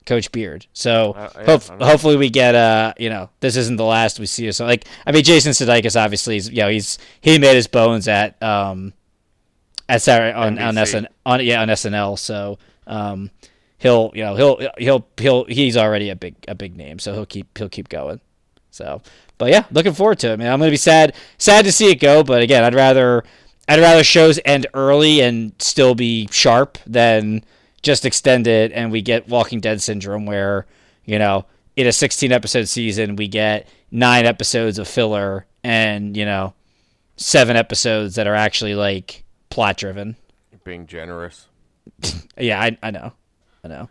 Coach Beard. So Uh, yeah, hope, I hopefully we get uh you know this isn't the last we see so like I mean Jason Sudeikis obviously is you know he's he made his bones at um at Saturday on on NBC. SN on yeah on SNL so um he'll you know he'll he'll he'll he's already a big a big name. So he'll keep he'll keep going. So but yeah looking forward to it man. I'm gonna be sad sad to see it go. But again I'd rather I'd rather shows end early and still be sharp than just extend it and we get Walking Dead syndrome where, you know, in a 16 episode season, we get nine episodes of filler and, you know, seven episodes that are actually like plot driven. Being generous. Yeah, I, I know. I know.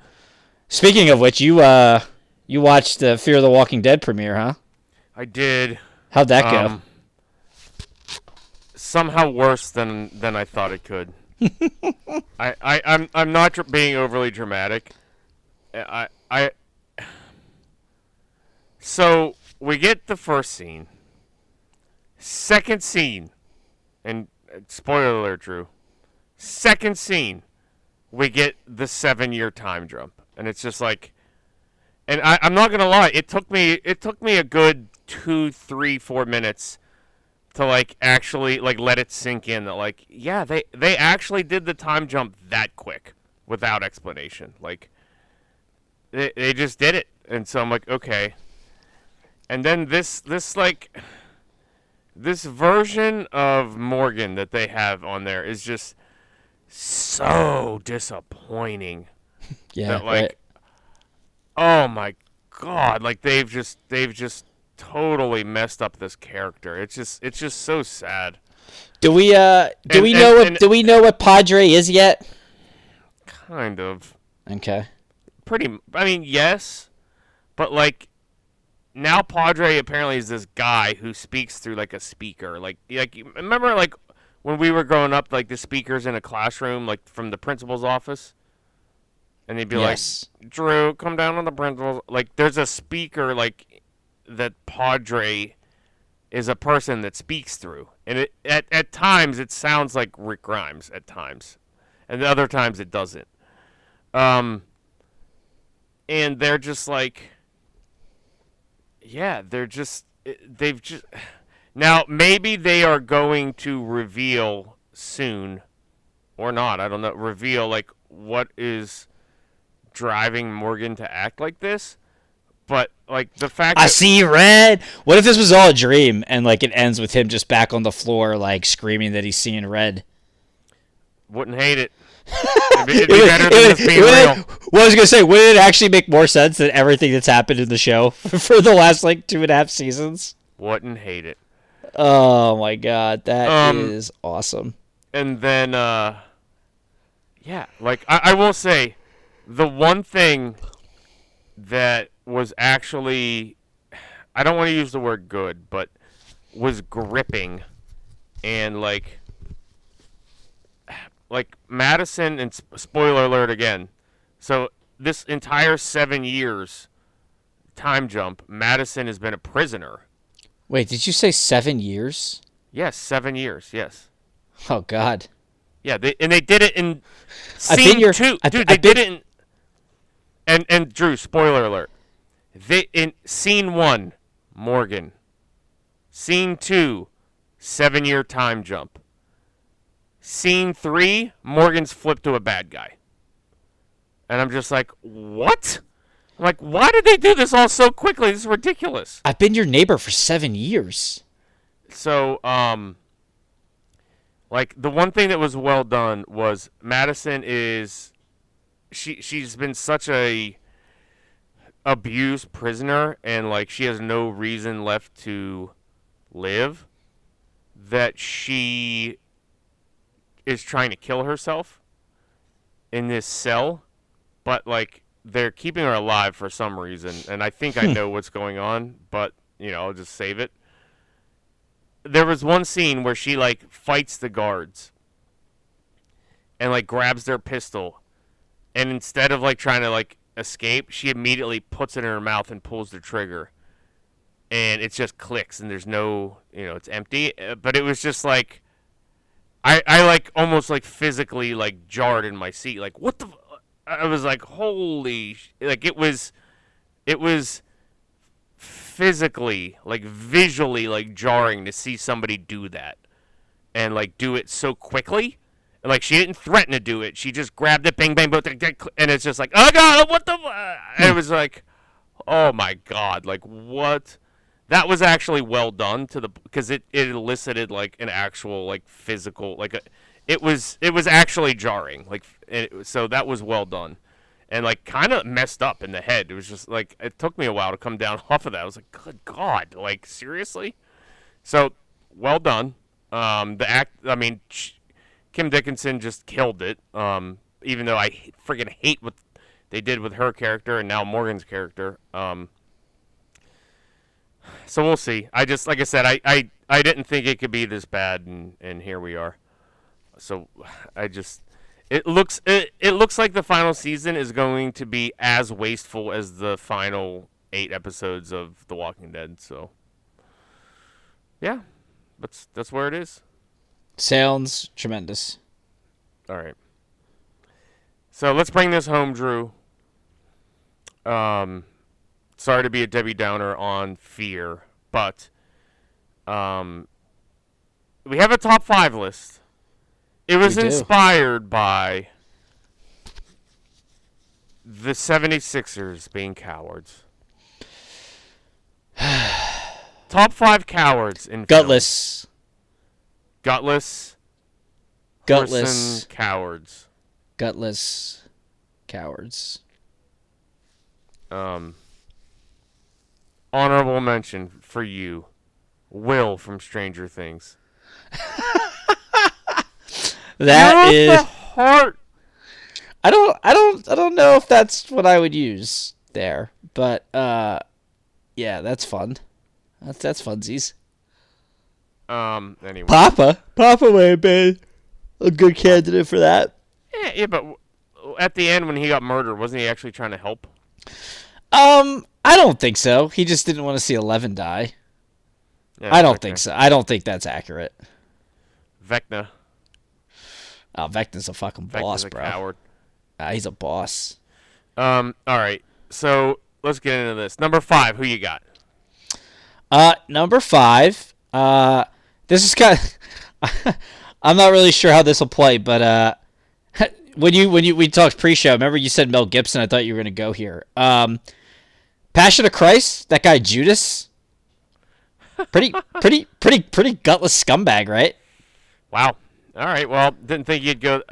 Speaking of which, you, uh, you watched the Fear of the Walking Dead premiere, huh? I did. How'd that go? Um, somehow worse than than I thought it could. I, I I'm I'm not dr- being overly dramatic. I I so we get the first scene. Second scene, and uh, spoiler alert, Drew. Second scene, we get the seven-year time jump, and it's just like, and I, I'm not gonna lie, it took me it took me a good two, three, four minutes to like actually like let it sink in that like yeah they they actually did the time jump that quick without explanation. Like they, they just did it. And so i'm like okay. And then this this like this version of morgan that they have on there is just so disappointing. Yeah, that like oh my god like they've just they've just totally messed up this character it's just it's just so sad Do we uh do And- we and- know what and- do we know what Padre is yet? kind of Okay. pretty I mean yes but like now padre apparently is this guy who speaks through like a speaker like like remember like when we were growing up like the speakers in a classroom like from the principal's office and they'd be Yes. like drew come down on the principal's like there's a speaker like that padre is a person that speaks through. And it at, at times it sounds like rick grimes at times. And other times it doesn't. Um and they're just like yeah they're just they've just now maybe they are going to reveal soon or not. I don't know. Reveal like what is driving morgan to act like this but like the fact I that see red. What if this was all a dream and like it ends with him just back on the floor like screaming that he's seeing red? wouldn't hate it it'd be, it'd be better it than would- being it real Well, I was gonna say, would it actually make more sense than everything that's happened in the show for the last like two and a half seasons? wouldn't hate it Oh my god, that is Um, awesome. and then uh yeah like I, I will say the one thing that was actually i don't want to use the word good but was gripping and like like madison and spoiler alert again so this entire seven years time jump madison has been a prisoner Wait, did you say seven years? yes seven years yes Oh god. Yeah, they, and they did it in scene you're- two. Dude, I they did it in. And and Drew, spoiler alert. They in scene one, Morgan. Scene two, seven year time jump. Scene three, Morgan's flipped to a bad guy. And I'm just like, what? I'm like, why did they do this all so quickly? This is ridiculous. I've been your neighbor for seven years. So, um, like the one thing that was well done was Madison is she she's been such a abused prisoner and like she has no reason left to live that she is trying to kill herself in this cell but like they're keeping her alive for some reason and I think I know what's going on but you know I'll just save it. There was one scene where she like fights the guards and like grabs their pistol and instead of like trying to like escape she immediately puts it in her mouth and pulls the trigger and it just clicks and there's no you know it's empty Uh, but it was just like i i like almost like physically like jarred in my seat like what the f-? i was like holy sh-. like it was it was physically like visually like jarring to see somebody do that and like do it so quickly like she didn't threaten to do it. She just grabbed it bang bang tick, and it's just like oh god what the and it was like oh my god like what? That was actually well done to the because it, it elicited like an actual like physical like a, it was it was actually jarring like it, so that was well done. And like kind of messed up in the head. It was just like it took me a while to come down off of that. I was like good god like seriously? So well done. Um the act i mean kim dickens just killed it um even though I freaking hate what they did with her character and now morgan's character um so we'll see. I just like I said, I, I, I didn't think it could be this bad, and, and here we are. So I just it looks it, it looks like the final season is going to be as wasteful as the final eight episodes of The Walking Dead. So yeah, that's that's where it is. Sounds tremendous. All right. So let's bring this home, Drew. Um, sorry to be a Debbie Downer on Fear, but um, we have a top five list. It was We do. inspired by the 76ers being cowards. top five cowards in. Gutless. Gutless, Gutless. cowards. Gutless. Cowards. Um, honorable mention for you, Will from Stranger Things. That is. heart. I don't. I don't. I don't know if that's what I would use there, but uh, yeah, that's fun. That's that's funsies. Um. Anyway. Papa. Papa may have been a good candidate for that. Yeah, yeah, but at the end when he got murdered, wasn't he actually trying to help? Um, I don't think so. He just didn't want to see Eleven die. Yeah, I don't Vecna. think so. I don't think that's accurate. Vecna. Oh, Vecna's a fucking Vecna's boss, a bro. coward. Ah, he's a boss. Um. All right. So let's get into this. Number five. Who you got? Uh, number five. Uh, this is kind. Of, I'm not really sure how this will play, but uh, when you when you we talked pre-show, remember you said Mel Gibson. I thought you were gonna go here. Um, Passion of Christ. That guy Judas. Pretty, pretty, pretty, pretty gutless scumbag, right? Wow. All right. Well, didn't think you'd go.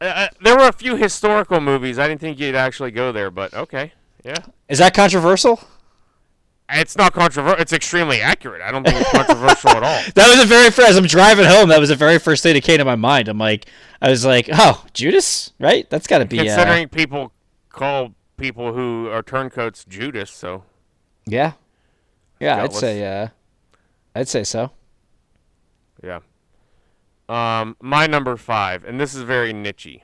Uh, uh, there were a few historical movies. I didn't think you'd actually go there, but okay. Yeah. Is that controversial? It's not controversial. It's extremely accurate. I don't think it's controversial at all. That was the very first. As I'm driving home, that was the very first thing that came to my mind. I'm like, I was like, oh, Judas, right? That's got to be. Uh, Considering people call people who are turncoats Judas, so yeah, yeah, I'd say, uh, I'd say so. yeah. Um, my number five, and this is very nichey.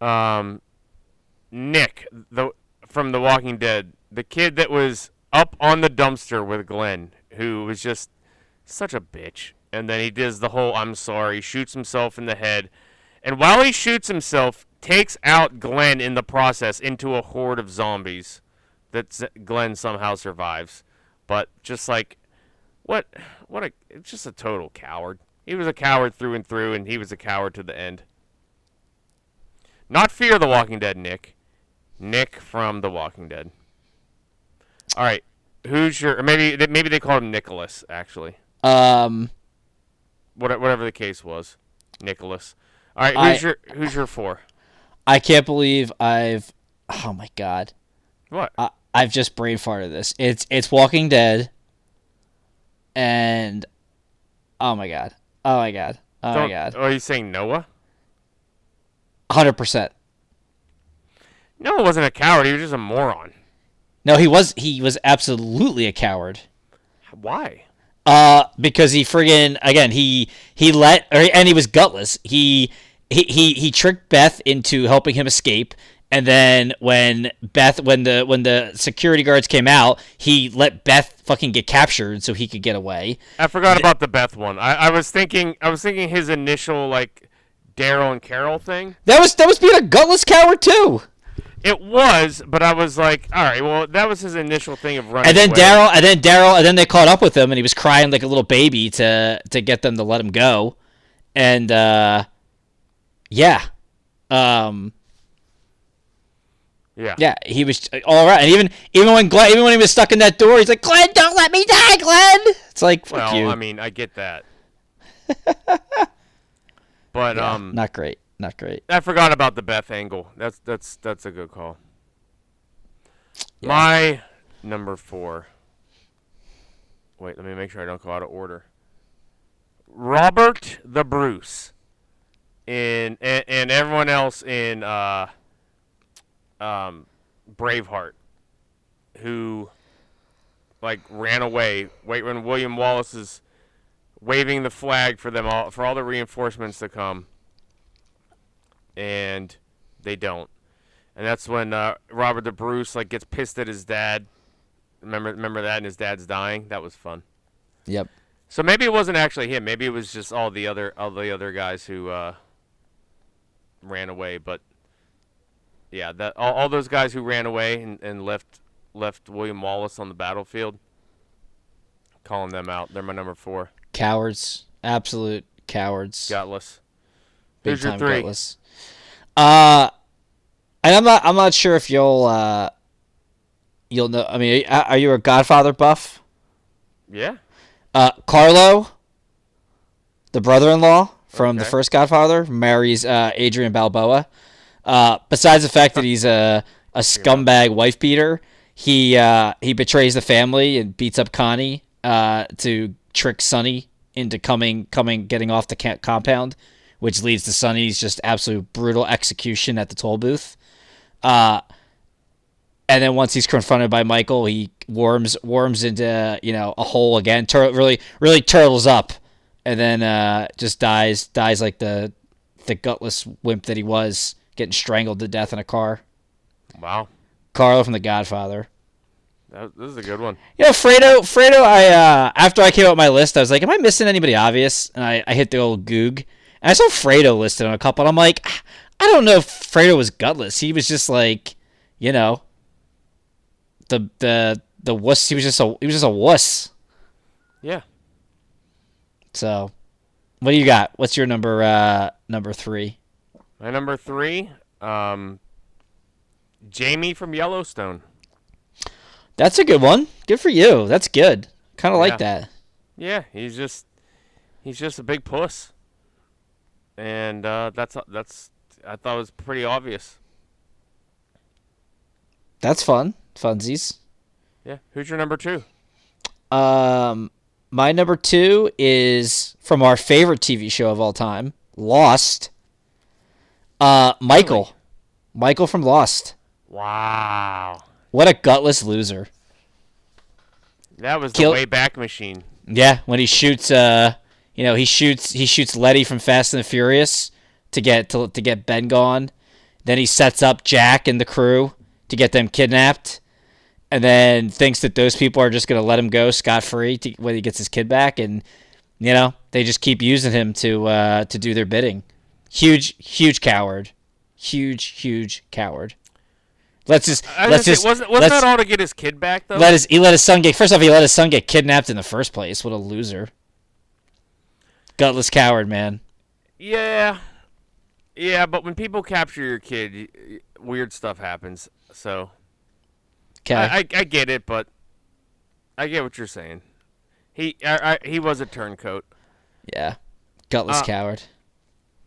Um, Nick, the from The Walking Dead, the kid that was up on the dumpster with Glenn, who was just such a bitch, and then he does the whole "I'm sorry," shoots himself in the head, and while he shoots himself, takes out Glenn in the process into a horde of zombies. That Glenn somehow survives, but just like what what a just a total coward. He was a coward through and through, and he was a coward to the end. Not Fear the Walking Dead, Nick. Nick from The Walking Dead. All right, who's your? Or maybe maybe they called him Nicholas. Actually, Um, what, whatever the case was, Nicholas. All right, I- who's your who's your four? I can't believe I've. Oh my god, What? I, I've just brain farted this. It's it's Walking Dead. And, oh my god, oh my god, oh my Don't- god, Are you saying Noah? hundred percent. Noah wasn't a coward. He was just a moron. No, he was he was absolutely a coward. Why? Uh, because he friggin' again he he let or, and he was gutless. He he he he tricked Beth into helping him escape, and then when Beth when the when the security guards came out, he let Beth fucking get captured so he could get away. I forgot about the Beth one. I, I was thinking I was thinking his initial like Daryl and Carol thing. That was that was being a gutless coward too. It was, but I was like, all right, well, that was his initial thing of running. And then. Daryl and then Daryl and then they caught up with him and he was crying like a little baby to to get them to let him go. And uh yeah. Um yeah, Yeah, he was all right. And even even when Glenn, even when he was stuck in that door, he's like, "Glenn, don't let me die, Glenn." It's like, fuck Well, you. I mean, I get that, but Yeah, um, not great, not great. I forgot about the Beth angle. That's that's that's a good call. My number four. Wait, let me make sure I don't go out of order. Robert the Bruce, in and, and everyone else in uh, um, Braveheart, who like ran away. Wait, when William Wallace is waving the flag for them all for all the reinforcements to come, and they don't. And that's when uh, Robert the Bruce like gets pissed at his dad. Remember, remember that, and his dad's dying. That was fun. Yep. So maybe it wasn't actually him. Maybe it was just all the other all the other guys who uh, ran away. But yeah, that all, all those guys who ran away and, and left left William Wallace on the battlefield. Calling them out. They're my number four. Cowards, absolute cowards. Gutless. Big Who's your time three? gutless. Uh, and I'm not. I'm not sure if you'll. Uh, you'll know. I mean, are, you a Godfather buff? Yeah. Uh, Carlo, the brother-in-law from the first Godfather, marries uh, Adrian Balboa. Uh, besides the fact that he's a a scumbag wife beater, he uh, he betrays the family and beats up Connie uh, to trick Sonny into coming coming getting off the compound, which leads to Sonny's just absolute brutal execution at the toll booth. Uh, and then once he's confronted by Michael, he worms worms into you know a hole again. Tur- really really turtles up, and then uh, just dies dies like the the gutless wimp that he was, getting strangled to death in a car. Wow. Carlo from The Godfather. That, this is a good one. You know, Fredo, Fredo. I uh, after I came up with my list, I was like, "Am I missing anybody obvious?" And I, I hit the old Goog, and I saw Fredo listed on a couple. And I'm like, "Ah, I don't know if Fredo was gutless. He was just like, you know, the the the wuss. He was just a he was just a wuss. Yeah. So, what do you got? What's your number uh number three? My number three, um, Jamie from Yellowstone. That's a good one. Good for you. That's good. Kind of Yeah. like that. Yeah, he's just he's just a big puss, and uh, that's that's I thought it was pretty obvious. That's fun. Funsies. Yeah. Who's your number two? Um, my number two is from our favorite TV show of all time, Lost. Uh, Michael, Michael from Lost. Wow. What a gutless loser. That was Kill- the way back machine. Yeah, when he shoots, uh, you know, he shoots he shoots Letty from Fast and the Furious to get to, to get Ben gone. Then he sets up Jack and the crew to get them kidnapped, and then thinks that those people are just gonna let him go scot free when he gets his kid back, and you know they just keep using him to uh, to do their bidding. Huge, huge coward. Huge, huge coward. Let's just let's just say, wasn't, wasn't let's- that all to get his kid back though? let his he let his son get first off he let his son get kidnapped in the first place. What a loser. Gutless coward, man. yeah. Yeah, but when people capture your kid, weird stuff happens. So Okay. I, I I get it, but I get what you're saying. He I, I, he was a turncoat. yeah. Gutless Uh, coward.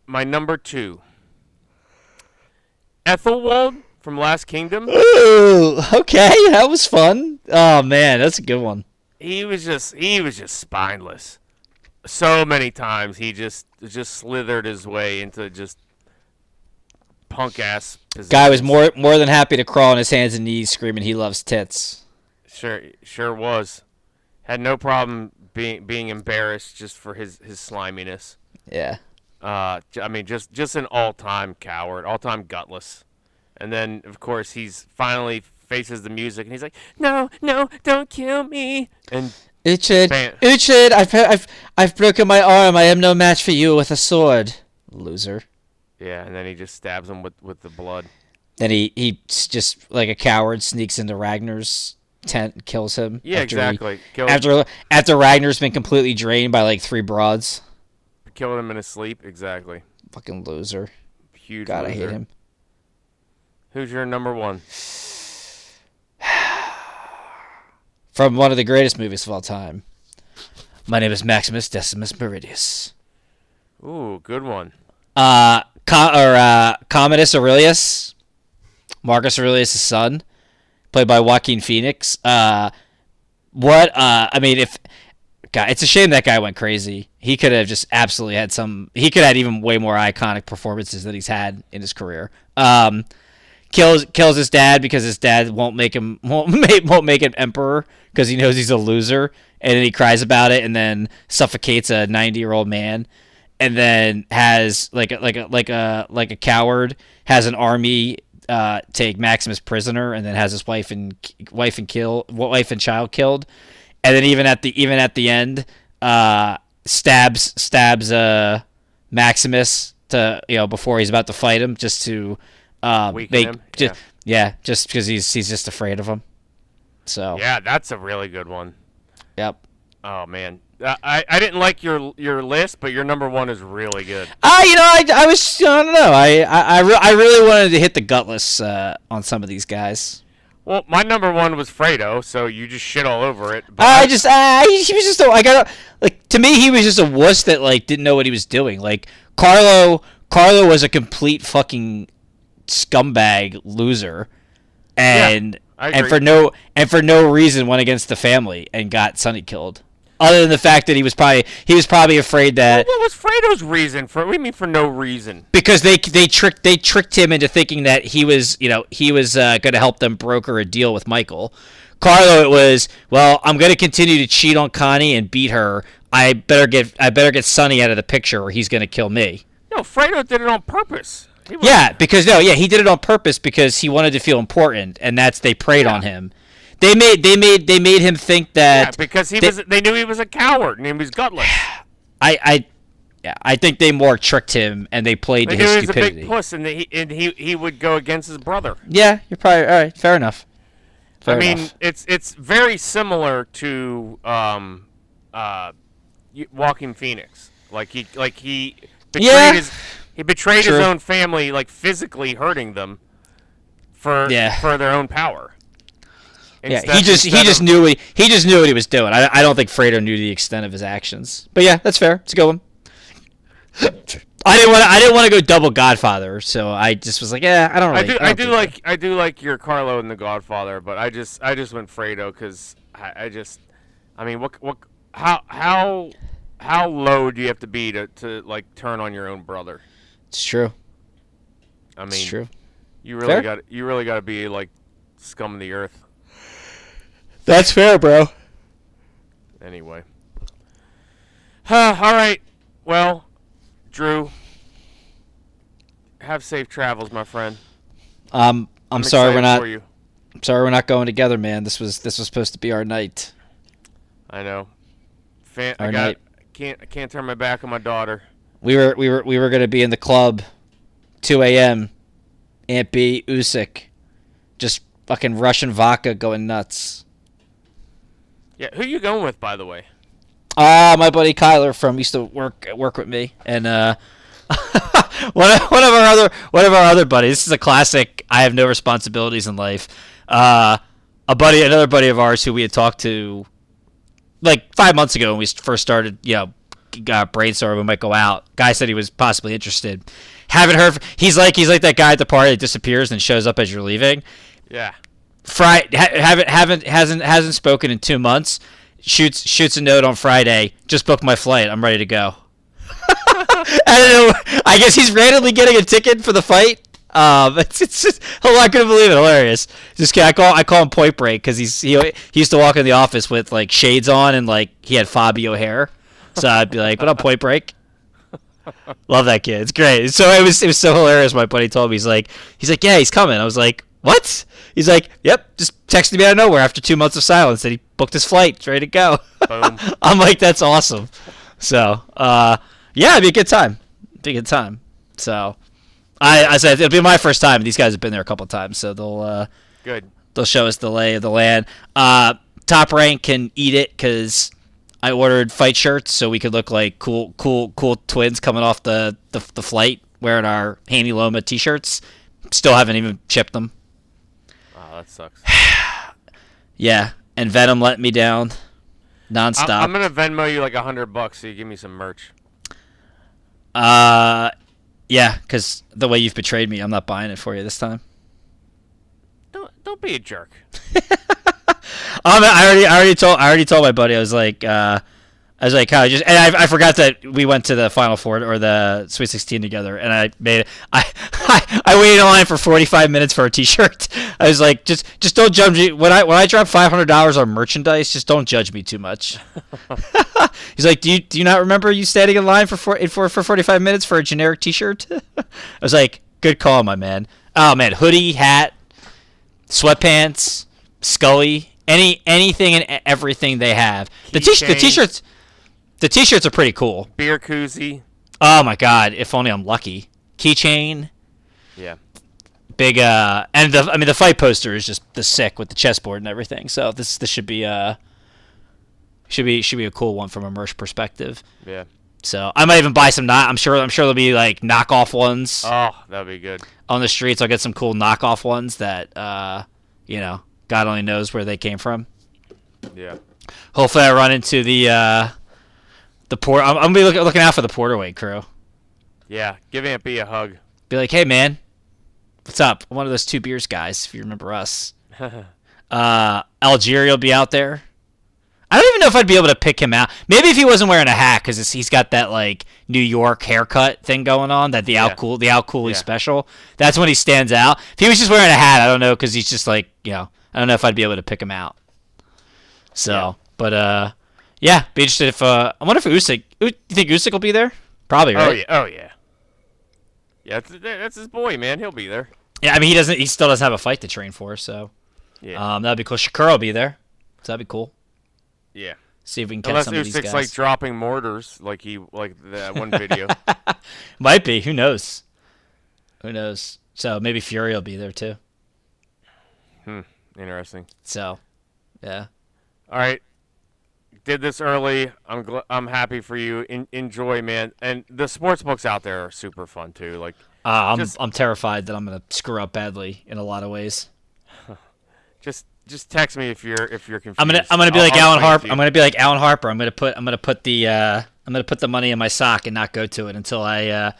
My number two, Aethelwold from Last Kingdom. Ooh, okay, that was fun. Oh man, that's a good one. he was just he was just spineless. So many times he just just slithered his way into just punk ass. Guy was more more than happy to crawl on his hands and knees screaming he loves tits. sure sure was. Had no problem being being embarrassed just for his his sliminess. Yeah. Uh, I mean, just just an all time coward, all time gutless. And then of course he's finally faces the music and he's like, "No, no, don't kill me!" And Uhtred. Uhtred, I've, I've, I've broken my arm. I am no match for you with a sword. Loser. yeah, and then he just stabs him with with the blood. Then he, he just, like a coward, sneaks into Ragnar's tent and kills him. Yeah, he- exactly. Killed, after after Ragnar's been completely drained by like three broads. Killing him in his sleep. Exactly. Fucking loser. Huge. God, I hate him. Who's your number one? From one of the greatest movies of all time. My name is Maximus Decimus Meridius. Ooh, good one. Uh, Com- or uh, Commodus Aurelius, Marcus Aurelius' son, played by Joaquin Phoenix. Uh, what? Uh, I mean, if God, it's a shame that guy went crazy. He could have just absolutely had some. He could have had even way more iconic performances that he's had in his career. Um, kills kills his dad because his dad won't make him won't make won't make him emperor because he knows he's a loser, and then he cries about it, and then suffocates a ninety year old man, and then has like a, like a like a like a coward has an army uh, take Maximus prisoner, and then has his wife and wife and kill wife and child killed, and then even at the even at the end, uh, stabs stabs uh, Maximus to you know before he's about to fight him just to um, Weaken make him, just, yeah. just because he's he's just afraid of him. So Yeah, that's a really good one. yep, Oh man, Uh, I I didn't like your your list, but your number one is really good. I, you know, I, I was, I don't know, I, I, I, re- I really wanted to hit the gutless uh, on some of these guys. Well, my number one was Fredo, so you just shit all over it. But I just, uh, he, he was just, a, I got like, to me, he was just a wuss that like didn't know what he was doing. Like Carlo, Carlo was a complete fucking scumbag loser, and I and for no and for no reason went against the family and got Sonny killed. Other than the fact that he was probably he was probably afraid that what was Fredo's reason for? What do you mean for no reason? because they they tricked they tricked him into thinking that he was you know he was uh, going to help them broker a deal with Michael. Carlo, it was well, I'm going to continue to cheat on Connie and beat her. I better get I better get Sonny out of the picture, or he's going to kill me. No, Fredo did it on purpose. Yeah, because no, yeah, he did it on purpose because he wanted to feel important, and that's they preyed on him. They made they made they made him think yeah, that because he they- was. They knew he was a coward and he was gutless. I I yeah I think they more tricked him and they played They to his he was a stupidity. big puss, and, he and he he would go against his brother. Yeah, you're probably all right. Fair enough. Fair I mean, enough. it's it's very similar to um, uh, Joaquin Phoenix. Like he like he betrayed Yeah. his he betrayed True. his own family, like physically hurting them for Yeah. for their own power. Yeah, he just he instead just of- knew what he, he just knew what he was doing. I, I don't think Fredo knew the extent of his actions. But yeah, that's fair. It's a good one. I didn't want to I didn't want to go double Godfather, so I just was like, yeah, I don't I really. do don't I do like I do like your Carlo and the Godfather, but I just I just went Fredo because I, I just I mean what what how how how low do you have to be to, to like turn on your own brother? It's true. I mean, It's true. You really got you really got to be like scum of the earth. That's fair, bro. Anyway. Huh, all right. Well, Drew, have safe travels, my friend. Um, I'm, sorry we're not. I'm sorry we're not going together, man. This was this was supposed to be our night. I know. Fan, I Our got. night. Can't I can't turn my back on my daughter. We were we were we were gonna be in the club, 2 a.m. Aunt B, Usyk, just fucking Russian vodka going nuts. Yeah, who you going with, by the way? Ah, my buddy Kyler from used to work work with me, and uh, one of, one of our other one of our other buddies. This is a classic. I have no responsibilities in life. Uh, a buddy, another buddy of ours who we had talked to like five months ago when we first started, you know, uh, brainstorming. We might go out. Guy said he was possibly interested. Haven't heard. From, He's like he's like that guy at the party that disappears and shows up as you're leaving. Yeah. Friday ha- haven't haven't hasn't hasn't spoken in two months. Shoots shoots a note on Friday. Just booked my flight. I'm ready to go. I don't know. I guess he's randomly getting a ticket for the fight. Um, it's, it's just, oh, I couldn't believe it. Hilarious. Just kidding. I call I call him Point Break because he's he, he used to walk in the office with like shades on and like he had Fabio hair. So I'd be like, "What up, Point Break?" Love that kid. It's great. So it was it was so hilarious. My buddy told me he's like he's like yeah he's coming. I was like what? He's like yep. Just texted me out of nowhere after two months of silence that he booked his flight. Ready to go. Boom. I'm like that's awesome. So uh yeah, it'd be a good time. It'd be a good time. So I I said it'll be my first time. These guys have been there a couple times, so they'll uh Good. they'll show us the lay of the land. Uh, top rank can eat it because I ordered fight shirts so we could look like cool, cool, cool twins coming off the the, the flight wearing our Haney Loma t-shirts. Still haven't even shipped them. Oh, that sucks. Yeah, and Venom let me down I'm, nonstop. I'm gonna Venmo you like a hundred bucks so you give me some merch. uh, yeah, because the way you've betrayed me, I'm not buying it for you this time. Don't don't be a jerk. Um, I already, I already told, I already told my buddy. I was like, uh, I was like, just, and I, I forgot that we went to the Final Four or the Sweet Sixteen together, and I made, I, I, I waited in line for forty five minutes for a T-shirt. I was like, just, just don't judge me when I when I drop five hundred dollars on merchandise. Just don't judge me too much. He's like, do you do you not remember you standing in line for four, for for forty five minutes for a generic T-shirt? I was like, good call, my man. Oh man, hoodie, hat, sweatpants, Scully, any anything and everything they have. The t- the t-shirts, the t-shirts are pretty cool. Beer koozie. Oh my god, if only I'm lucky. Keychain, Yeah. big uh and the I mean the fight poster is just the sick with the chessboard and everything. So this this should be uh Should be should be a cool one from a merch perspective. Yeah. So I might even buy some. Not I'm sure I'm sure there'll be like knockoff ones Oh, that'd be good. on the streets. I'll get some cool knockoff ones that uh, you know God only knows where they came from. Yeah. Hopefully, I run into the uh, the port. I'm, I'm gonna be look, looking out for the Porterweight crew. Yeah. Give Aunt B a hug. Be like, hey man, what's up? I'm one of those two beers guys. If you remember us, uh, Algieri will be out there. I don't even know if I'd be able to pick him out. Maybe if he wasn't wearing a hat because he's got that like New York haircut thing going on, that the Yeah. cool, the out coolly Yeah. special. That's when he stands out. If he was just wearing a hat, I don't know because he's just like you know, I don't know if I'd be able to pick him out. So, Yeah. but uh, yeah, be interested if uh, I wonder if Usyk. You think Usyk will be there? Probably, right? Oh yeah. Oh yeah. Yeah, that's, that's his boy, man. He'll be there. Yeah, I mean he doesn't. He still doesn't have a fight to train for, so Yeah. um, that'd be cool. Shakura will be there, so that'd be cool. yeah. See if we can catch Unless some of these Usyk's guys. like dropping mortars, like he like that one video. Might be. Who knows? Who knows? So maybe Fury will be there too. Interesting. So, yeah. All right. Did this early. I'm gl- I'm happy for you. En- enjoy, man. And the sports books out there are super fun too. Like Uh, I'm Just- I'm terrified that I'm gonna screw up badly in a lot of ways. just just text me if you're if you're confused. I'm gonna I'm gonna be I'll- like I'll Alan Harper. I'm gonna be like Alan Harper. I'm gonna put I'm gonna put the uh, I'm gonna put the money in my sock and not go to it until I uh,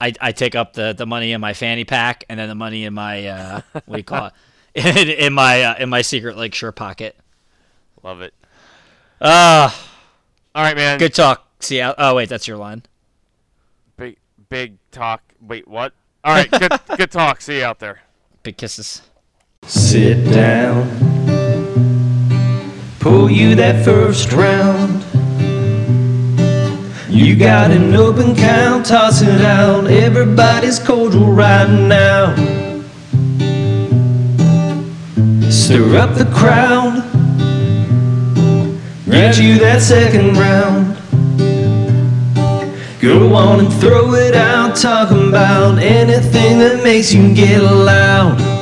I, I take up the, the money in my fanny pack and then the money in my uh, what do you call it in, in my uh, in my secret like shirt pocket. Love it. Uh All right, man. good talk. See ya. Oh wait, that's your line. Big big talk. Wait, what? All right. Good good talk. See you out there. Big kisses. Sit down. Pull you that first round. You got an open count, toss it out. Everybody's cordial right now. Stir up the crowd. Get you that second round. Go on and throw it out, talking about anything that makes you get loud.